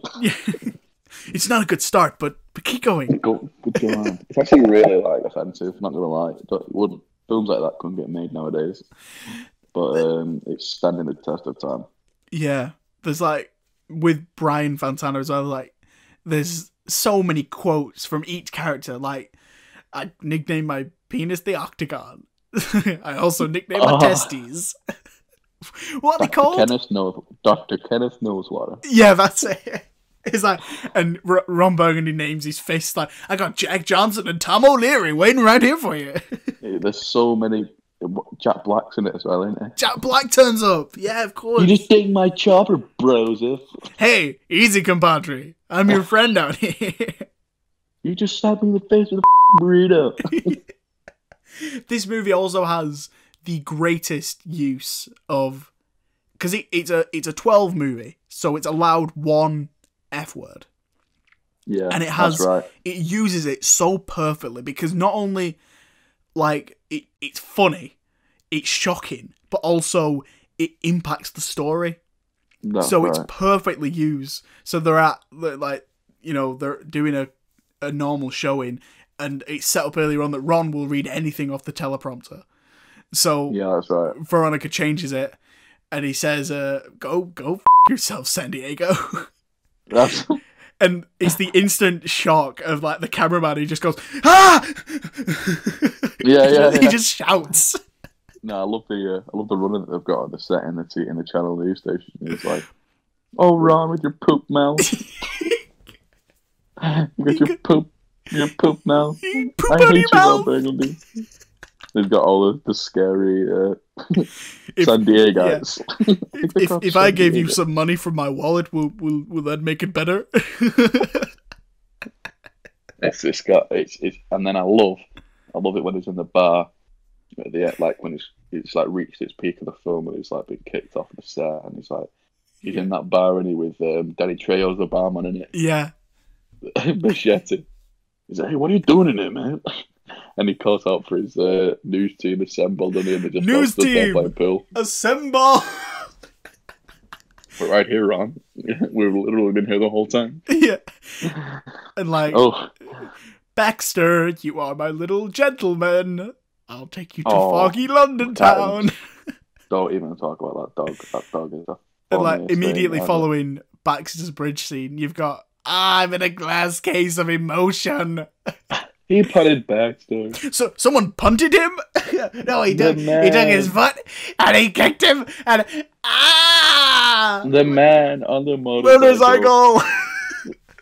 B: It's not a good start, but but keep going.
A: Go, go on. It's actually really like offensive. Not gonna lie, it it wouldn't films like that couldn't get made nowadays. But um, it's standing the test of time.
B: Yeah, there's like with Brian Fantana as well. Like, there's so many quotes from each character. Like, I nicknamed my penis the Octagon. I also nicknamed my
A: Oh.
B: testes. what are they called?
A: Kenneth knows. Doctor Kenneth Noisewater.
B: Yeah, that's it. It's like, and R- Ron Burgundy names his fist like, I got Jack Johnson and Tom O'Leary waiting right here for you.
A: There's so many. Jack Black's in it as well, isn't it?
B: Jack Black turns up. Yeah, of course.
A: You just take my chopper, brosif.
B: Hey, easy, compadre. I'm your friend out here.
A: You just stabbed me in the face with a burrito.
B: this movie also has the greatest use of because it, it's a it's a 12 movie so it's allowed one f word
A: yeah,
B: and it has
A: right.
B: it uses it so perfectly because not only like it, it's funny it's shocking but also it impacts the story
A: That's
B: so
A: right.
B: it's perfectly used so they're at like you know they're doing a, a normal showing and it's set up earlier on that ron will read anything off the teleprompter so
A: Yeah, that's right.
B: veronica changes it and he says uh go go f- yourself san diego and it's the instant shock of like the cameraman who just goes ah.
A: Yeah, yeah,
B: he
A: yeah.
B: just shouts.
A: No, I love the uh, I love the runner that they've got on the set in the t- in the channel news station. It's like, oh, Ron with your poop mouth. you got your poop, your poop mouth.
B: Poop
A: I hate you, Ron
B: mouth.
A: Burgundy. They've got all of the scary uh,
B: If-
A: San Diegans.
B: If, if, if I gave you some money from my wallet, will will will that make it better?
A: It's it's got it's, it's and then I love I love it when he's in the bar at the end, like when it's it's like reached its peak of the film and he's like been kicked off the set and he's like he's in that bar and he with um, Danny Trejo's the barman in it
B: yeah,
A: machete. He's like, hey, what are you doing in here, man? And he calls out for his uh, news team assembled and they just
B: News
A: all stood there
B: team!
A: playing pool.
B: assemble.
A: We're right here, Ron. We've literally been here the whole time.
B: yeah, and like
A: Oh,
B: Baxter, you are my little gentleman. I'll take you to
A: Oh,
B: foggy London town.
A: don't even talk about that dog. That dog is a
B: and like
A: funniest thing
B: immediately following Baxter's bridge scene, you've got I'm in a glass case of emotion.
A: He punted Baxter.
B: So someone punted him. no, he
A: The
B: took he took his
A: man.
B: foot and he kicked him and ah
A: The man on the motorcycle.
B: motorcycle.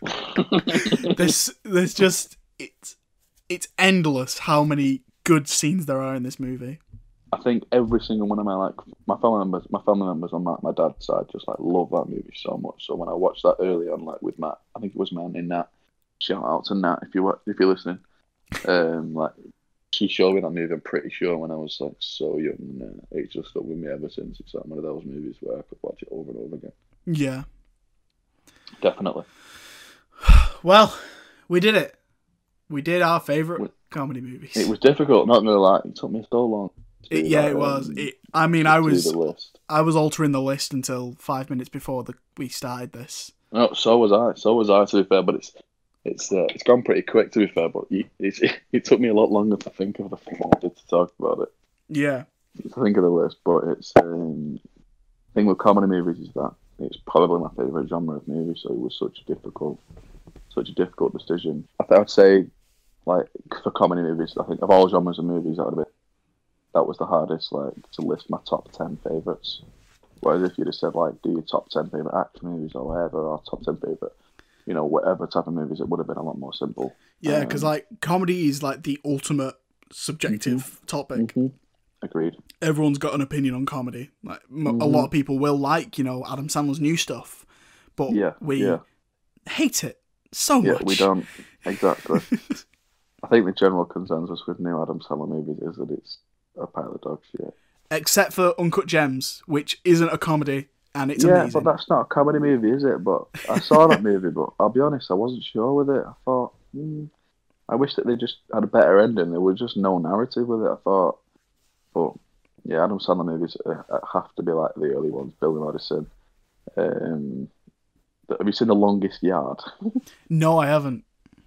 B: there's there's just it's it's endless how many good scenes there are in this movie.
A: I think every single one of my like my family members, my family members on my, my dad's side just like love that movie so much. So when I watched that early on, like with Matt, I think it was Matt in that. Shout out to Nat if you wa- if you're listening. Um, like she showed me that movie. I'm pretty sure when I was like so young. And, uh, it's just stuck with me ever since. It's like one of those movies where I could watch it over and over again.
B: Yeah.
A: Definitely.
B: Well, we did it. We did our favorite
A: We-
B: comedy movies.
A: It was difficult. Not gonna lie, it took me so long.
B: It- yeah,
A: that,
B: it was.
A: um,
B: It, I mean, I was. I was altering the list until five minutes before the, we started this.
A: No, so was I. So was I. To be fair, but it's it's uh, it's gone pretty quick. To be fair, but it, it's, it took me a lot longer to think of the thing I wanted to talk about it.
B: Yeah.
A: To think of the list, but it's um, thing with comedy movies is that it's probably my favorite genre of movie. So it was such a difficult, such a difficult decision. I, th- I would say, like for comedy movies, I think of all genres of movies, that would have been that was the hardest. Like to list my top ten favorites. Whereas if you'd have said like, do your top ten favorite action movies or whatever, or top ten favorite, you know, whatever type of movies, it would have been a lot more simple.
B: Yeah, because
A: Um,
B: like comedy is like the ultimate subjective topic.
A: mhm. Agreed.
B: Everyone's got an opinion on comedy. Like m- a lot of people will like, you know, Adam Sandler's new stuff, but
A: Yeah,
B: we
A: yeah.
B: hate it so
A: Yeah,
B: much.
A: we don't exactly. I think the general consensus with new Adam Sandler movies is that it's a pile of dog shit.
B: Except for Uncut Gems, which isn't a comedy and it's
A: yeah,
B: amazing.
A: but that's not a comedy movie, is it? But I saw that movie, but I'll be honest, I wasn't sure with it. I thought, hmm, I wish that they just had a better ending. There was just no narrative with it. I thought, but yeah, Adam Sandler movies uh, have to be like the early ones. Billy Madison. Um, have you seen The Longest Yard?
B: No, I haven't.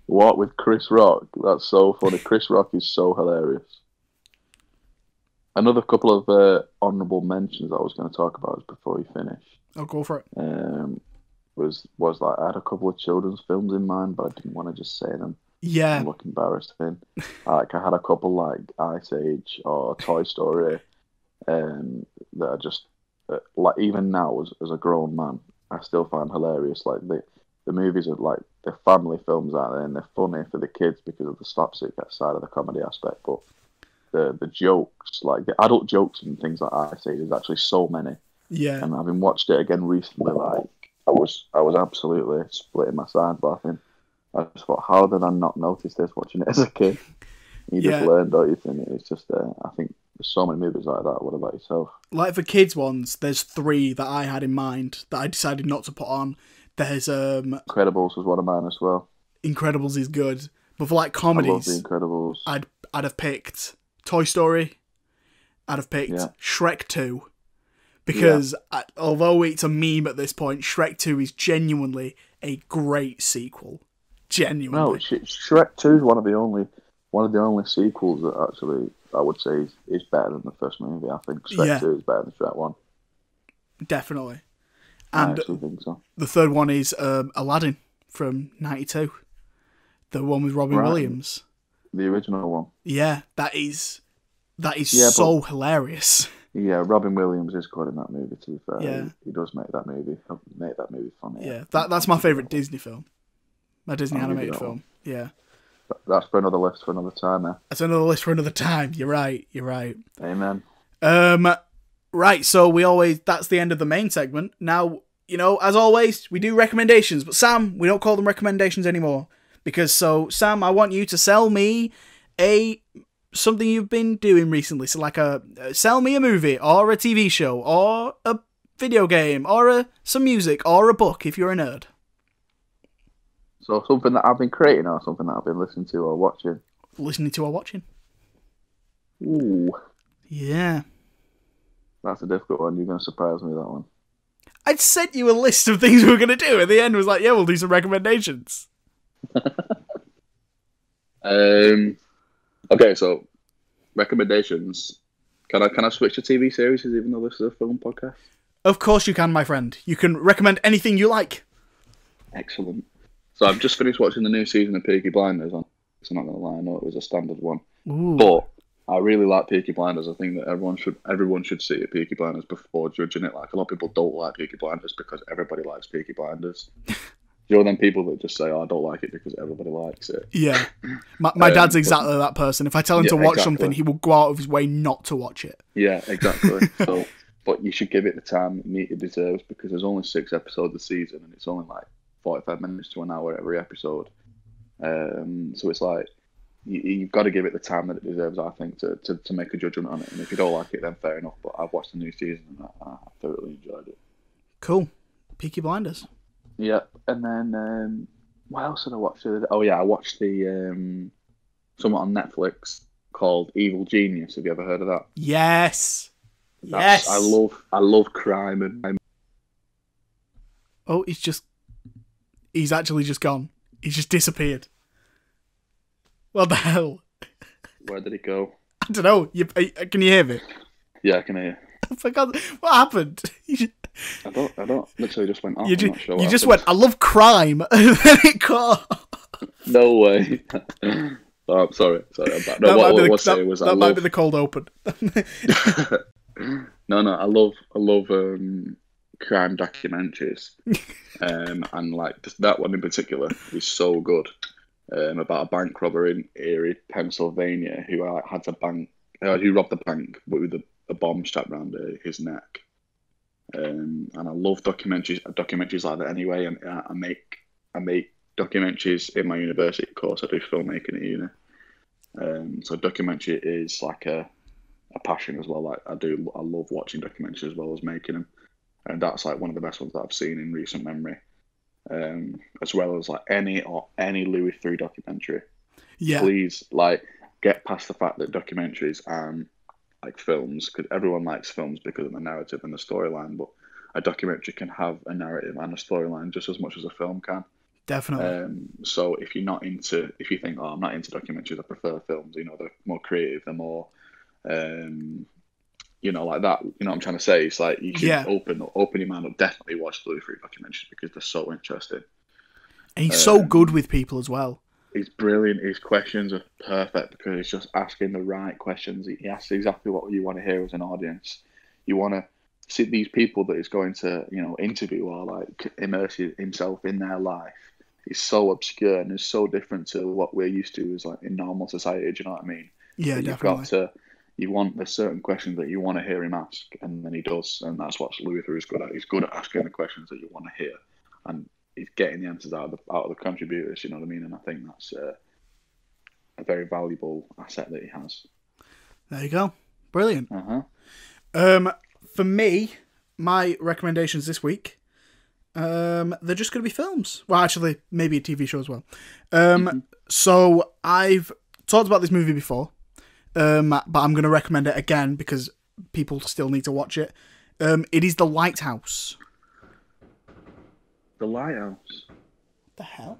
A: What with Chris Rock? That's so funny. Chris Rock is so hilarious. Another couple of uh, honourable mentions I was going to talk about before you finish
B: I'll go for it.
A: um, was was like I had a couple of children's films in mind, but I didn't want to just say them.
B: Yeah,
A: and look embarrassing. like I had a couple like Ice Age or Toy Story, um, that are just uh, like even now as as a grown man, I still find hilarious. Like the the movies are like they're family films out there and they're funny for the kids because of the slapstick side of the comedy aspect, but. The, the jokes, like the adult jokes and things like Ice Age, there's actually so many.
B: yeah.
A: And having watched it again recently, like I was, I was absolutely splitting my sides laughing. I just thought, how did I not notice this watching it as a kid? You
B: Yeah.
A: just learn, don't you? And it's just, uh, I think there's so many movies like that. What about yourself?
B: like for kids ones, there's three that I had in mind that I decided not to put on. There's um
A: Incredibles was one of mine as well.
B: Incredibles is good, but for like
A: I love
B: comedies,
A: The Incredibles.
B: I'd I'd have picked Toy Story. I'd have picked
A: Yeah.
B: Shrek Two, because I, although it's a meme at this point, Shrek Two is genuinely a great sequel. Genuinely,
A: No, Sh- Shrek Two is one of the only, one of the only sequels that actually I would say is, is better than the first movie. I think Shrek
B: Yeah.
A: Two is better than Shrek One.
B: definitely.
A: I
B: And
A: actually think so.
B: the third one is um, Aladdin from '92, the one with Robin
A: Right.
B: Williams.
A: The original one.
B: Yeah, that is that is
A: Yeah,
B: so hilarious.
A: Yeah, Robin Williams is good in that movie. To be fair,
B: Yeah.
A: he, he does make that movie make that movie funny.
B: Yeah, that that's my favorite Disney film. My Disney
A: I'll
B: animated film.
A: one.
B: Yeah,
A: But that's for another list for another time. Now,
B: that's another list for another time. You're right. You're right.
A: amen.
B: Um, right. So we always that's the end of the main segment. Now you know, as always, we do recommendations, but Sam, we don't call them recommendations anymore because so Sam, I want you to sell me a something you've been doing recently. So like a uh, sell me a movie or a TV show or a video game or a some music or a book if you're a nerd.
A: So something that I've been creating or something that I've been listening to or watching.
B: Listening to or watching.
A: Ooh,
B: Yeah.
A: that's a difficult one. You're going to surprise me with that one.
B: I'd sent you a list of things we were gonna do. At the end was like, yeah, we'll do some recommendations.
A: Um. Okay, so recommendations. Can I can I switch to TV series even though this is a film podcast?
B: Of course you can, my friend. You can recommend anything you like.
A: Excellent. So I've just finished watching the new season of Peaky Blinders. I'm so I'm not gonna lie, I know it was a standard one,
B: Ooh.
A: but I really like Peaky Blinders. I think that everyone should everyone should see Peaky Blinders before judging it. Like a lot of people don't like Peaky Blinders because everybody likes Peaky Blinders. you know them people that just say, "Oh, I don't like it because everybody likes it."
B: Yeah. My, my
A: Um,
B: dad's
A: but-
B: exactly that person. If I tell him
A: Yeah,
B: to watch
A: exactly.
B: something, he will go out of his way not to watch it.
A: Yeah, exactly. so, but you should give it the time it deserves because there's only six episodes a season and it's only like 45 minutes to an hour every episode. Um, so it's like you, you've got to give it the time that it deserves, I think, to, to, to make a judgment on it. And if you don't like it, then fair enough. But I've watched the new season and I, I thoroughly enjoyed it.
B: Cool. Peaky Blinders.
A: Yeah, and then um, what else did I watch? the other day? Oh yeah, I watched the um, something on Netflix called Evil Genius. Have you ever heard of that?
B: Yes.
A: That's-
B: yes.
A: I love I love crime and
B: Oh, he's just. He's actually just gone. He's just disappeared. What the hell?
A: where did it go?
B: I don't know. You, uh, can you hear me?
A: Yeah, I can hear.
B: I forgot. What happened?
A: I don't. I don't. Literally just went off.
B: you ju-
A: sure
B: you just
A: happened.
B: went, I love crime. And then it caught.
A: No way. oh, I'm sorry. Sorry. I'm back. No,
B: that
A: what,
B: might, be, the,
A: was
B: that,
A: was
B: that might
A: love.
B: be the cold open.
A: no, no. I love. I love um, crime documentaries, um, and like that one in particular is so good. Um, about a bank robber in Erie, Pennsylvania, who uh, had a bank, uh, who robbed the bank with a, a bomb strapped around uh, his neck. Um, and I love documentaries, documentaries like that anyway. And I, I make, I make documentaries in my university course. I do filmmaking at uni. Um, so documentary is like a, a passion as well. Like I do, I love watching documentaries as well as making them, and that's like one of the best ones that I've seen in recent memory. Um, as well as like any or any Louis Theroux documentary.
B: yeah.
A: Please, like, get past the fact that documentaries and like films, because everyone likes films because of the narrative and the storyline, but a documentary can have a narrative and a storyline just as much as a film can.
B: Definitely.
A: Um, so if you're not into, if you think, oh, I'm not into documentaries, I prefer films. You know, they're more creative, they're more, um, you know, like that. You know what I'm trying to say? It's like you should
B: Yeah.
A: open open your mind up. Definitely watch Louis Theroux documentaries because they're so interesting.
B: and he's so
A: um,
B: good with people as well.
A: He's brilliant. His questions are perfect because he's just asking the right questions. He asks exactly what you want to hear as an audience. You want to see these people that he's going to, you know, interview are like immerse himself in their life. Is so obscure and is so different to what we're used to as like in normal society. Do you know what I mean?
B: Yeah,
A: That
B: definitely.
A: You've got to, you want there's certain questions that you want to hear him ask, and then he does, and that's what Louis Theroux is good at. He's good at asking the questions that you want to hear, and he's getting the answers out of the out of the contributors. You know what I mean? And I think that's uh, a very valuable asset that he has.
B: There you go. Brilliant.
A: Uh huh.
B: Um, for me, my recommendations this week, um, they're just going to be films. Well, actually, maybe a TV show as well. Um, so I've talked about this movie before, um, but I'm going to recommend it again because people still need to watch it. Um, it is The Lighthouse
A: the lighthouse.
B: What the hell?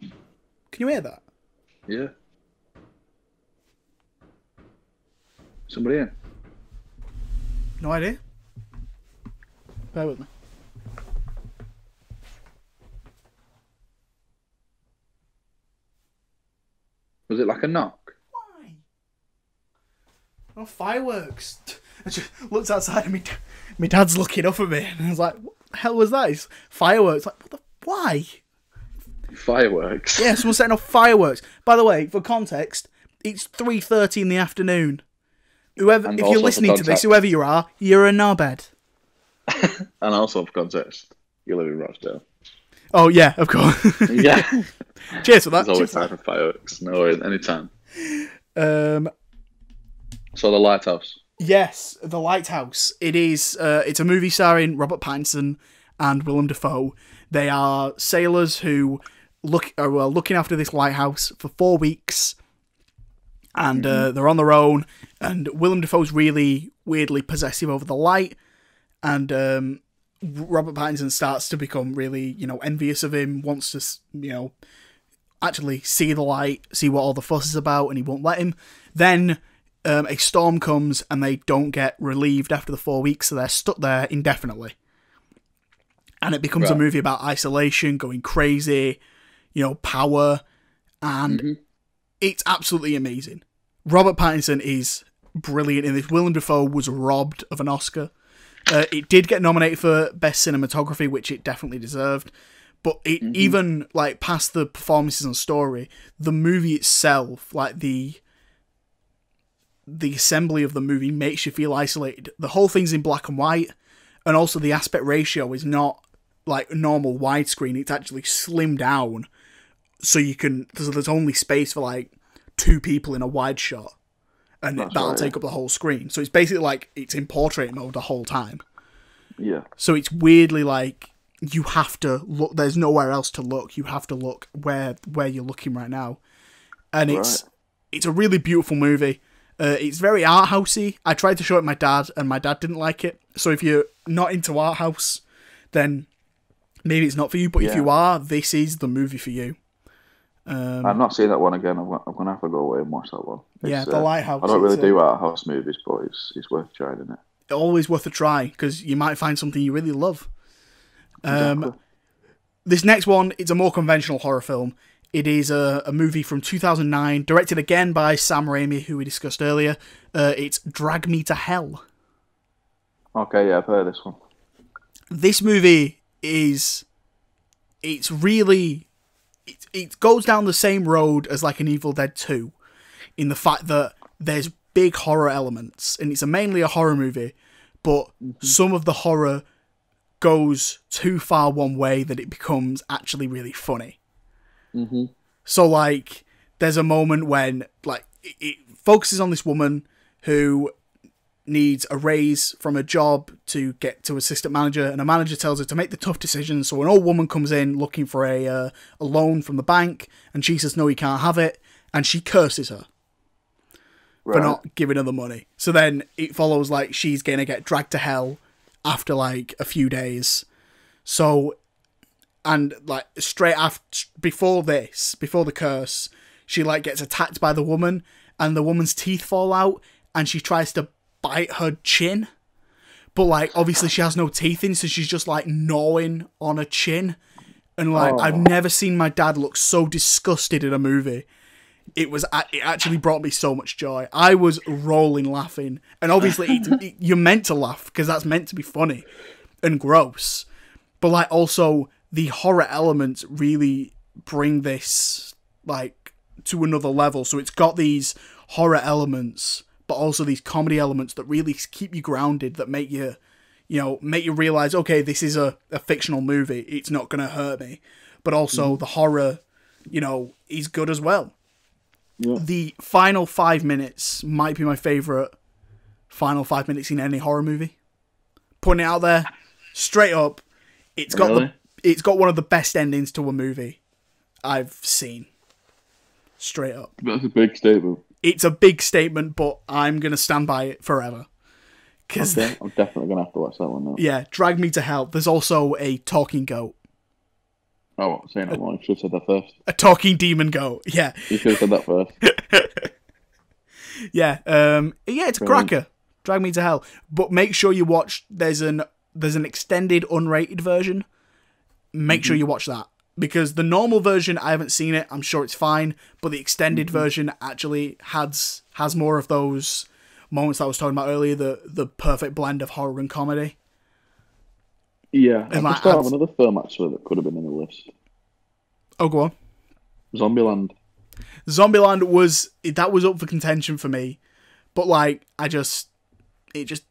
B: Can you hear that?
A: Yeah. Somebody in?
B: No idea. Bear with me.
A: Was it like a knock?
B: Why? Oh, fireworks. I just looked outside and my, my dad's looking up at me and he's like, what? Hell was that? It's fireworks. Like, what the, why?
A: Fireworks.
B: Yes, Yeah, someone's setting off fireworks. By the way, for context, it's 3.30 in the afternoon. Whoever,
A: And
B: if you're listening to this, whoever you are, you're a knobhead.
A: And also for context, you live in Rochdale.
B: Oh, yeah, of course.
A: Yeah.
B: Cheers for that.
A: There's always
B: Cheers
A: time for fireworks. No worries, anytime.
B: Um,
A: So the lighthouse.
B: Yes, The Lighthouse. It is. Uh, it's a movie starring Robert Pattinson and Willem Dafoe. They are sailors who look are uh, looking after this lighthouse for four weeks, and uh, they're on their own. And Willem Dafoe's really weirdly possessive over the light, and um, Robert Pattinson starts to become really, you know, envious of him. Wants to, you know, actually see the light, see what all the fuss is about, and he won't let him. Then um, a storm comes and they don't get relieved after the four weeks, so they're stuck there indefinitely. And it becomes a movie about isolation, going crazy, you know, power, and it's absolutely amazing. Robert Pattinson is brilliant in this. Willem Dafoe was robbed of an Oscar. Uh, it did get nominated for best cinematography, which it definitely deserved. But it even like past the performances and story, the movie itself, like the the assembly of the movie makes you feel isolated. The whole thing's in black and white, and also the aspect ratio is not like normal widescreen. It's actually slimmed down, so you can. So there's only space for like two people in a wide shot, and
A: That's
B: that'll
A: right,
B: take up the whole screen. So it's basically like it's in portrait mode the whole time.
A: Yeah.
B: So it's weirdly like you have to look. There's nowhere else to look. You have to look where where you're looking right now, and it's it's a really beautiful movie. Uh, it's very art housey. I tried to show it to my dad, and my dad didn't like it. So if you're not into art house, then maybe it's not for you. But if you are, this is the movie for you.
A: I've not seen that one again. I'm, I'm gonna have to go away and watch that one.
B: Yeah,
A: It's,
B: The
A: uh,
B: Lighthouse,
A: I don't really
B: uh,
A: do art house movies, but it's it's worth trying, isn't it?
B: Always worth a try because you might find something you really love. Um,
A: Exactly.
B: This next one, it's a more conventional horror film. It is a, a movie from 2009, directed again by Sam Raimi, who we discussed earlier. Uh, it's Drag Me to Hell.
A: Okay, yeah, I've heard this one.
B: This movie is. It's really. It, it goes down the same road as like an Evil Dead 2 in the fact that there's big horror elements, and it's a mainly a horror movie, but some of the horror goes too far one way that it becomes actually really funny. So like, there's a moment when like it, it focuses on this woman who needs a raise from a job to get to assistant manager, and a manager tells her to make the tough decisions. So an old woman comes in looking for a uh, a loan from the bank, and she says no, you can't have it, and she curses her for not giving her the money. So then it follows like she's gonna get dragged to hell after like a few days. So, and like straight after, before this, before the curse, she like gets attacked by the woman, and the woman's teeth fall out, and she tries to bite her chin. But like, obviously, she has no teeth in, so she's just like gnawing on her chin. And like, I've never seen my dad look so disgusted in a movie it was it actually brought me so much joy. I was rolling laughing, and obviously it, it- you're meant to laugh because that's meant to be funny and gross. But like also the horror elements really bring this like to another level. So it's got these horror elements, but also these comedy elements that really keep you grounded, that make you you know make you realize okay this is a, a fictional movie it's not gonna hurt me but also mm-hmm. the horror you know is good as well the final five minutes might be my favorite final five minutes in any horror movie. Putting it out there, straight up, it's got the
A: Really?
B: It's got one of the best endings to a movie I've seen. Straight up,
A: That's a big statement.
B: it's a big statement, but I'm gonna stand by it forever. Because
A: Okay, I'm definitely gonna have to watch that one now.
B: yeah, drag me to hell. There's also a talking goat,
A: Oh, say no more. You should have said that first.
B: a talking demon goat. Yeah,
A: You should have said that first.
B: Yeah, um, yeah, it's a
A: Brilliant.
B: cracker. Drag me to hell, but make sure you watch. There's an there's an extended unrated version. Make
A: Mm-hmm.
B: sure you watch that because the normal version I haven't seen it. I'm sure it's fine, but the extended version actually has has more of those moments that I was talking about earlier. The the perfect blend of horror and comedy.
A: Yeah, I
B: And, like,
A: just thought of another film actually that could have been in the list.
B: Oh, go on.
A: Zombieland.
B: Zombieland was that was up for contention for me, but like I just it just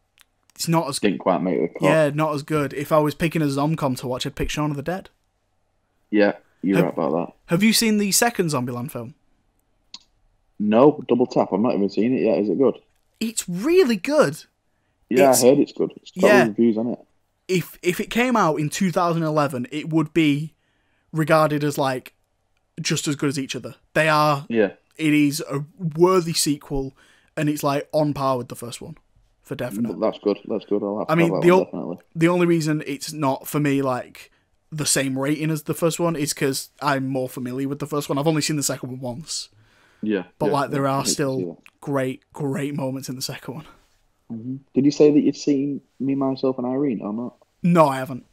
B: it's not as
A: Didn't quite make the cut.
B: yeah not as good. If I was picking a zomcom to watch, I'd pick Shaun of the Dead.
A: Yeah, you're
B: Have-
A: right about that.
B: Have you seen the second Zombieland film?
A: No, double tap. I've not even seen it yet. Is it good?
B: It's really good.
A: Yeah,
B: It's-
A: I heard it's good. It's got
B: Yeah.
A: reviews on it.
B: If if it came out in 2011, it would be regarded as like just as good as each other. They are.
A: Yeah,
B: It is a worthy sequel, and it's like on par with the first one, for definite.
A: that's good. That's good. I'll have
B: I mean,
A: that
B: the
A: one,
B: ol-
A: definitely.
B: the only reason it's not for me like the same rating as the first one is because I'm more familiar with the first one. I've only seen the second one once,
A: Yeah,
B: but
A: yeah,
B: like there are still great, great moments in the second one.
A: Did you say that you'd seen Me, Myself, and Irene or not?
B: No, I haven't.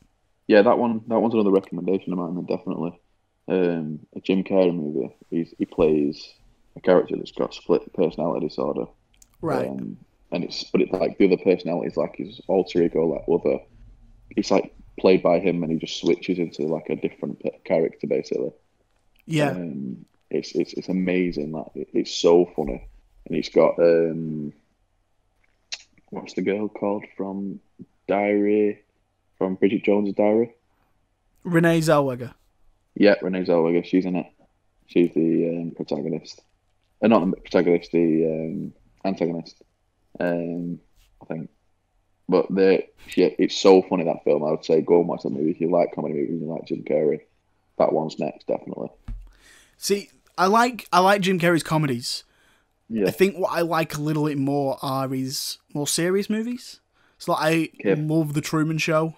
A: Yeah, that one. That one's another recommendation of mine. Then definitely. Um, a Jim Carrey movie. He's, he plays a character that's got split personality disorder.
B: Right.
A: Um, and it's but it's like the other personality is like his alter ego, like other. It's like played by him, and he just switches into like a different character basically.
B: yeah.
A: Um, it's it's it's amazing. Like it, it's so funny, and he's got um, what's the girl called from Diary, from Bridget Jones's Diary?
B: Renee Zellweger.
A: Yeah, Renee Zellweger. She's in it. She's the um, protagonist. Uh, not the protagonist, the um, antagonist. Um, I think. But they, yeah, it's so funny that film. I would say go and watch that movie if you like comedy movies you like Jim Carrey. That one's next, definitely.
B: See, I like I like Jim Carrey's comedies.
A: Yeah,
B: I think what I like a little bit more are his more serious movies. So like, I
A: Okay.
B: love The Truman Show.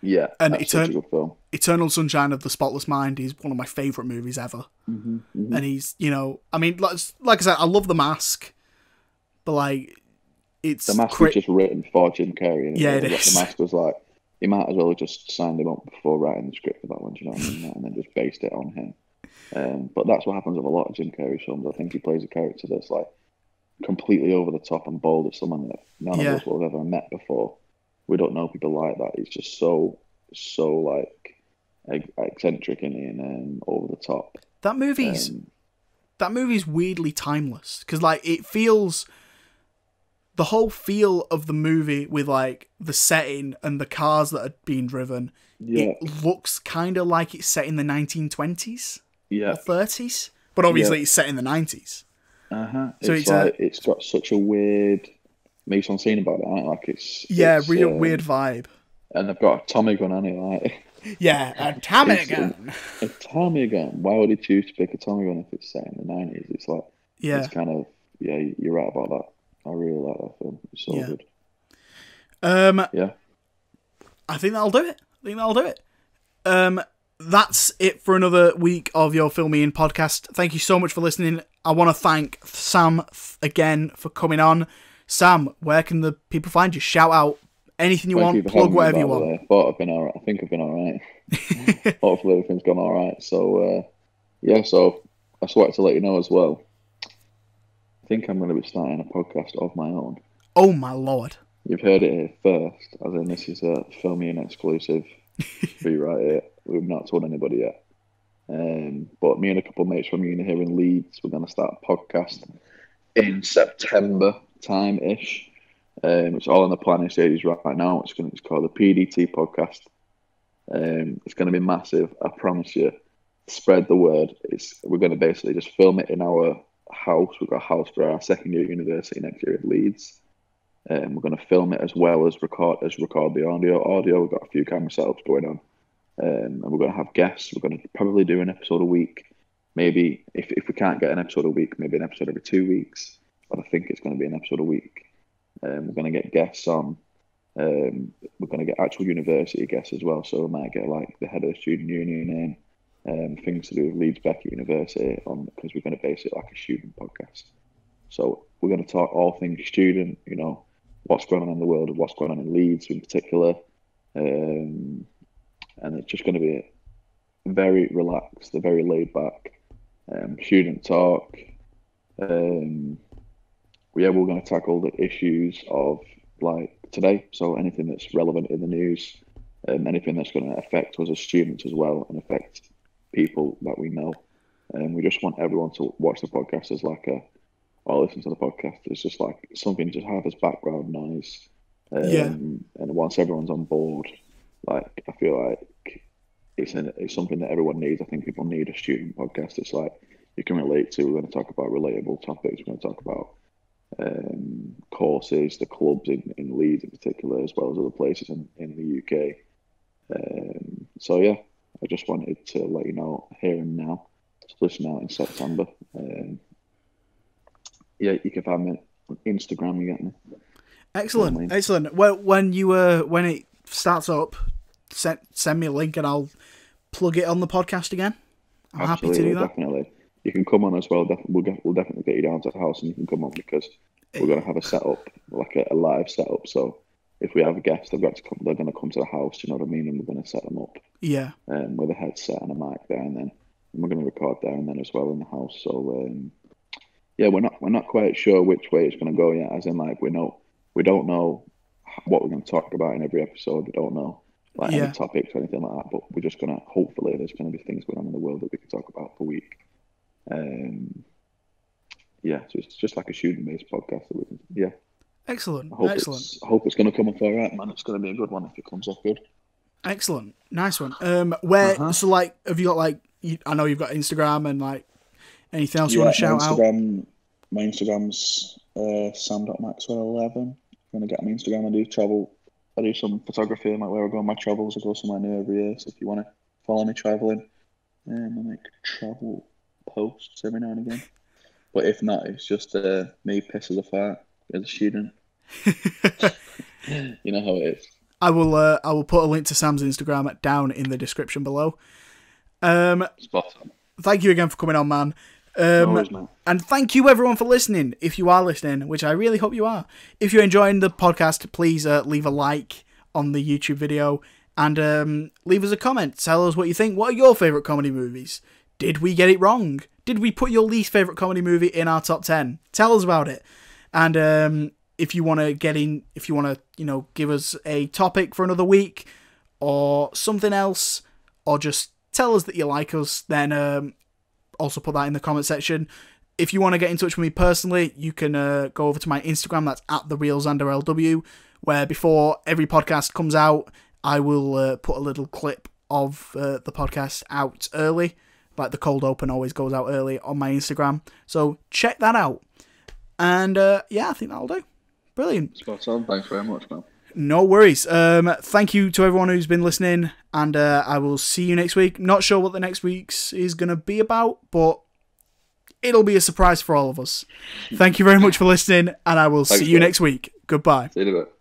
A: yeah.
B: and
A: that's
B: it's
A: such a
B: a-
A: good film.
B: Eternal Sunshine of the Spotless Mind is one of my favorite movies ever.
A: Mm-hmm,
B: And he's, you know, I mean, like, like I said, I love The Mask, but like, it's
A: The Mask
B: cra-
A: was just written for Jim Carrey. And
B: Yeah, it
A: the,
B: is.
A: The Mask was like, he might as well have just signed him up before writing the script for that one, do you know what I mean? And then just based it on him. Um, but that's what happens with a lot of Jim Carrey films. I think he plays a character that's like completely over the top and bold as someone that none
B: Yeah.
A: of us will have ever met before. We don't know people like that. He's just so, so like ec- eccentric and, and um, over the top.
B: that movie's
A: Um,
B: that movie's weirdly timeless because like it feels the whole feel of the movie with like the setting and the cars that are being driven
A: yeah,
B: it looks kind of like it's set in the 1920s
A: yeah.
B: or 30s but obviously
A: Yeah.
B: it's set in the 90s
A: Uh-huh.
B: So
A: it's,
B: it's a-
A: it's got such a weird mise-en-scène about it, right? Like it's
B: yeah
A: it's,
B: real
A: um,
B: weird vibe
A: And they've got a Tommy gun on it, like
B: yeah a Tommy
A: It's-
B: gun
A: a Tommy gun. Why would he choose to pick a Tommy gun if it's set in the nineties? It's like
B: yeah
A: it's kind of yeah, you're right about that. I really like that film. It's so
B: Yeah.
A: good.
B: um
A: Yeah.
B: I think that'll do it. I think that'll do it. Um, that's it for another week of your filming In podcast. Thank you so much for listening. I want to thank Sam again for coming on. Sam, where can the people find you? Shout out anything you
A: Thank
B: want,
A: you
B: plug whatever you want.
A: I thought I've been alright. I think I've been alright. Hopefully everything's gone alright. So uh, yeah, so I just wanted to let you know as well. I think I'm going to be starting a podcast of my own.
B: Oh my lord.
A: You've heard it here first, as in this is a filming exclusive right here. We've not told anybody yet. Um, but me and a couple of mates from uni here in Leeds, we're going to start a podcast in September time ish. Um, it's all in the planning stages right now. It's going to, it's called the PDT podcast. Um, it's going to be massive. I promise you. Spread the word. It's we're going to basically just film it in our house. We've got a house for our second year university next year at Leeds. Um, we're going to film it as well as record as record the audio. Audio, we've got a few camera setups going on, um, and we're going to have guests. We're going to probably do an episode a week. Maybe if if we can't get an episode a week, maybe an episode every two weeks. But I think it's going to be an episode a week. Um, we're going to get guests on. Um, we're going to get actual university guests as well. So we might get like the head of the student union in, um, things to do with Leeds Beckett University on because we're going to base it like a student podcast. So we're going to talk all things student, you know, what's going on in the world and what's going on in Leeds in particular. Um, and it's just going to be very relaxed. Very laid back. Um, student talk. Um, yeah, we're going to tackle the issues of like today. So anything that's relevant in the news, um, anything that's going to affect us as students as well, and affect people that we know. And we just want everyone to watch the podcast as like a, or listen to the podcast. It's just like something to have as background noise. Um,
B: Yeah.
A: And once everyone's on board, like I feel like it's an, it's something that everyone needs. I think people need a student podcast. It's like you can relate to. We're going to talk about relatable topics. We're going to talk about um, courses, the clubs in, in Leeds in particular, as well as other places in, in the UK. Um, so yeah, I just wanted to let you know here and now. To listen out in September. Um, yeah, you can find me on Instagram. You get me.
B: Excellent,
A: Online.
B: excellent. Well, when you uh, when it starts up, send send me a link and I'll plug it on the podcast again. I'm happy to do that.
A: Definitely. You can come on as well. We'll, get, we'll definitely get you down to the house and you can come on because we're going to have a setup, like a, a live setup. So if we have a guest, they've got to come, they're going to come to the house, you know what I mean? And we're going to set them up
B: Yeah,
A: um, with a headset and a mic there and then. And we're going to record there and then as well in the house. So um, yeah, we're not we're not quite sure which way it's going to go yet. As in, like we know we don't know what we're going to talk about in every episode. We don't know like
B: Yeah.
A: any topics or anything like that. But we're just going to hopefully there's going to be things going on in the world that we can talk about per week. Um, yeah, so it's just like a shooting based podcast that we can. Yeah,
B: excellent,
A: I hope
B: excellent,
A: it's I hope it's going to come up all right, man. It's going to be a good one if it comes off good.
B: excellent, nice one. Um, where
A: Uh-huh.
B: so like have you got like you, I know you've got Instagram and like anything else you want to shout out?
A: Instagram, My Instagram's uh, sam.maxwell11. If you want to get my Instagram, I do travel. I do some photography. I might where I go on my travels. I go somewhere new every year. So if you want to follow me traveling, um, I make travel posts every now and again. But if not, it's just uh, me piss as a fart as a student. you know how it is.
B: I will uh, I will put a link to Sam's Instagram down in the description below. Um,
A: Spot on.
B: thank you again for coming on, man.
A: No
B: Um,
A: man.
B: And thank you everyone for listening. If you are listening, which I really hope you are. If you're enjoying the podcast, please uh, leave a like on the YouTube video and um, leave us a comment. Tell us what you think. What are your favourite comedy movies? Did we get it wrong? Did we put your least favourite comedy movie in our top 10? Tell us about it. And um, if you want to get in, if you want to, you know, give us a topic for another week or something else, or just tell us that you like us, then um, also put that in the comment section. If you want to get in touch with me personally, you can uh, go over to my Instagram. That's at the real Xander LW, where before every podcast comes out, I will uh, put a little clip of uh, the podcast out early. Like the cold open always goes out early on my Instagram. So check that out. And uh, yeah, I think that'll do. Brilliant.
A: Spot on. Thanks very much, man.
B: No worries. Um, thank you to everyone who's been listening, and uh, I will see you next week. Not sure what the next week's is going to be about, but it'll be a surprise for all of us. Thank you very much for listening, and I will
A: Thanks,
B: see you
A: Joe.
B: next week. Goodbye.
A: See you in a bit.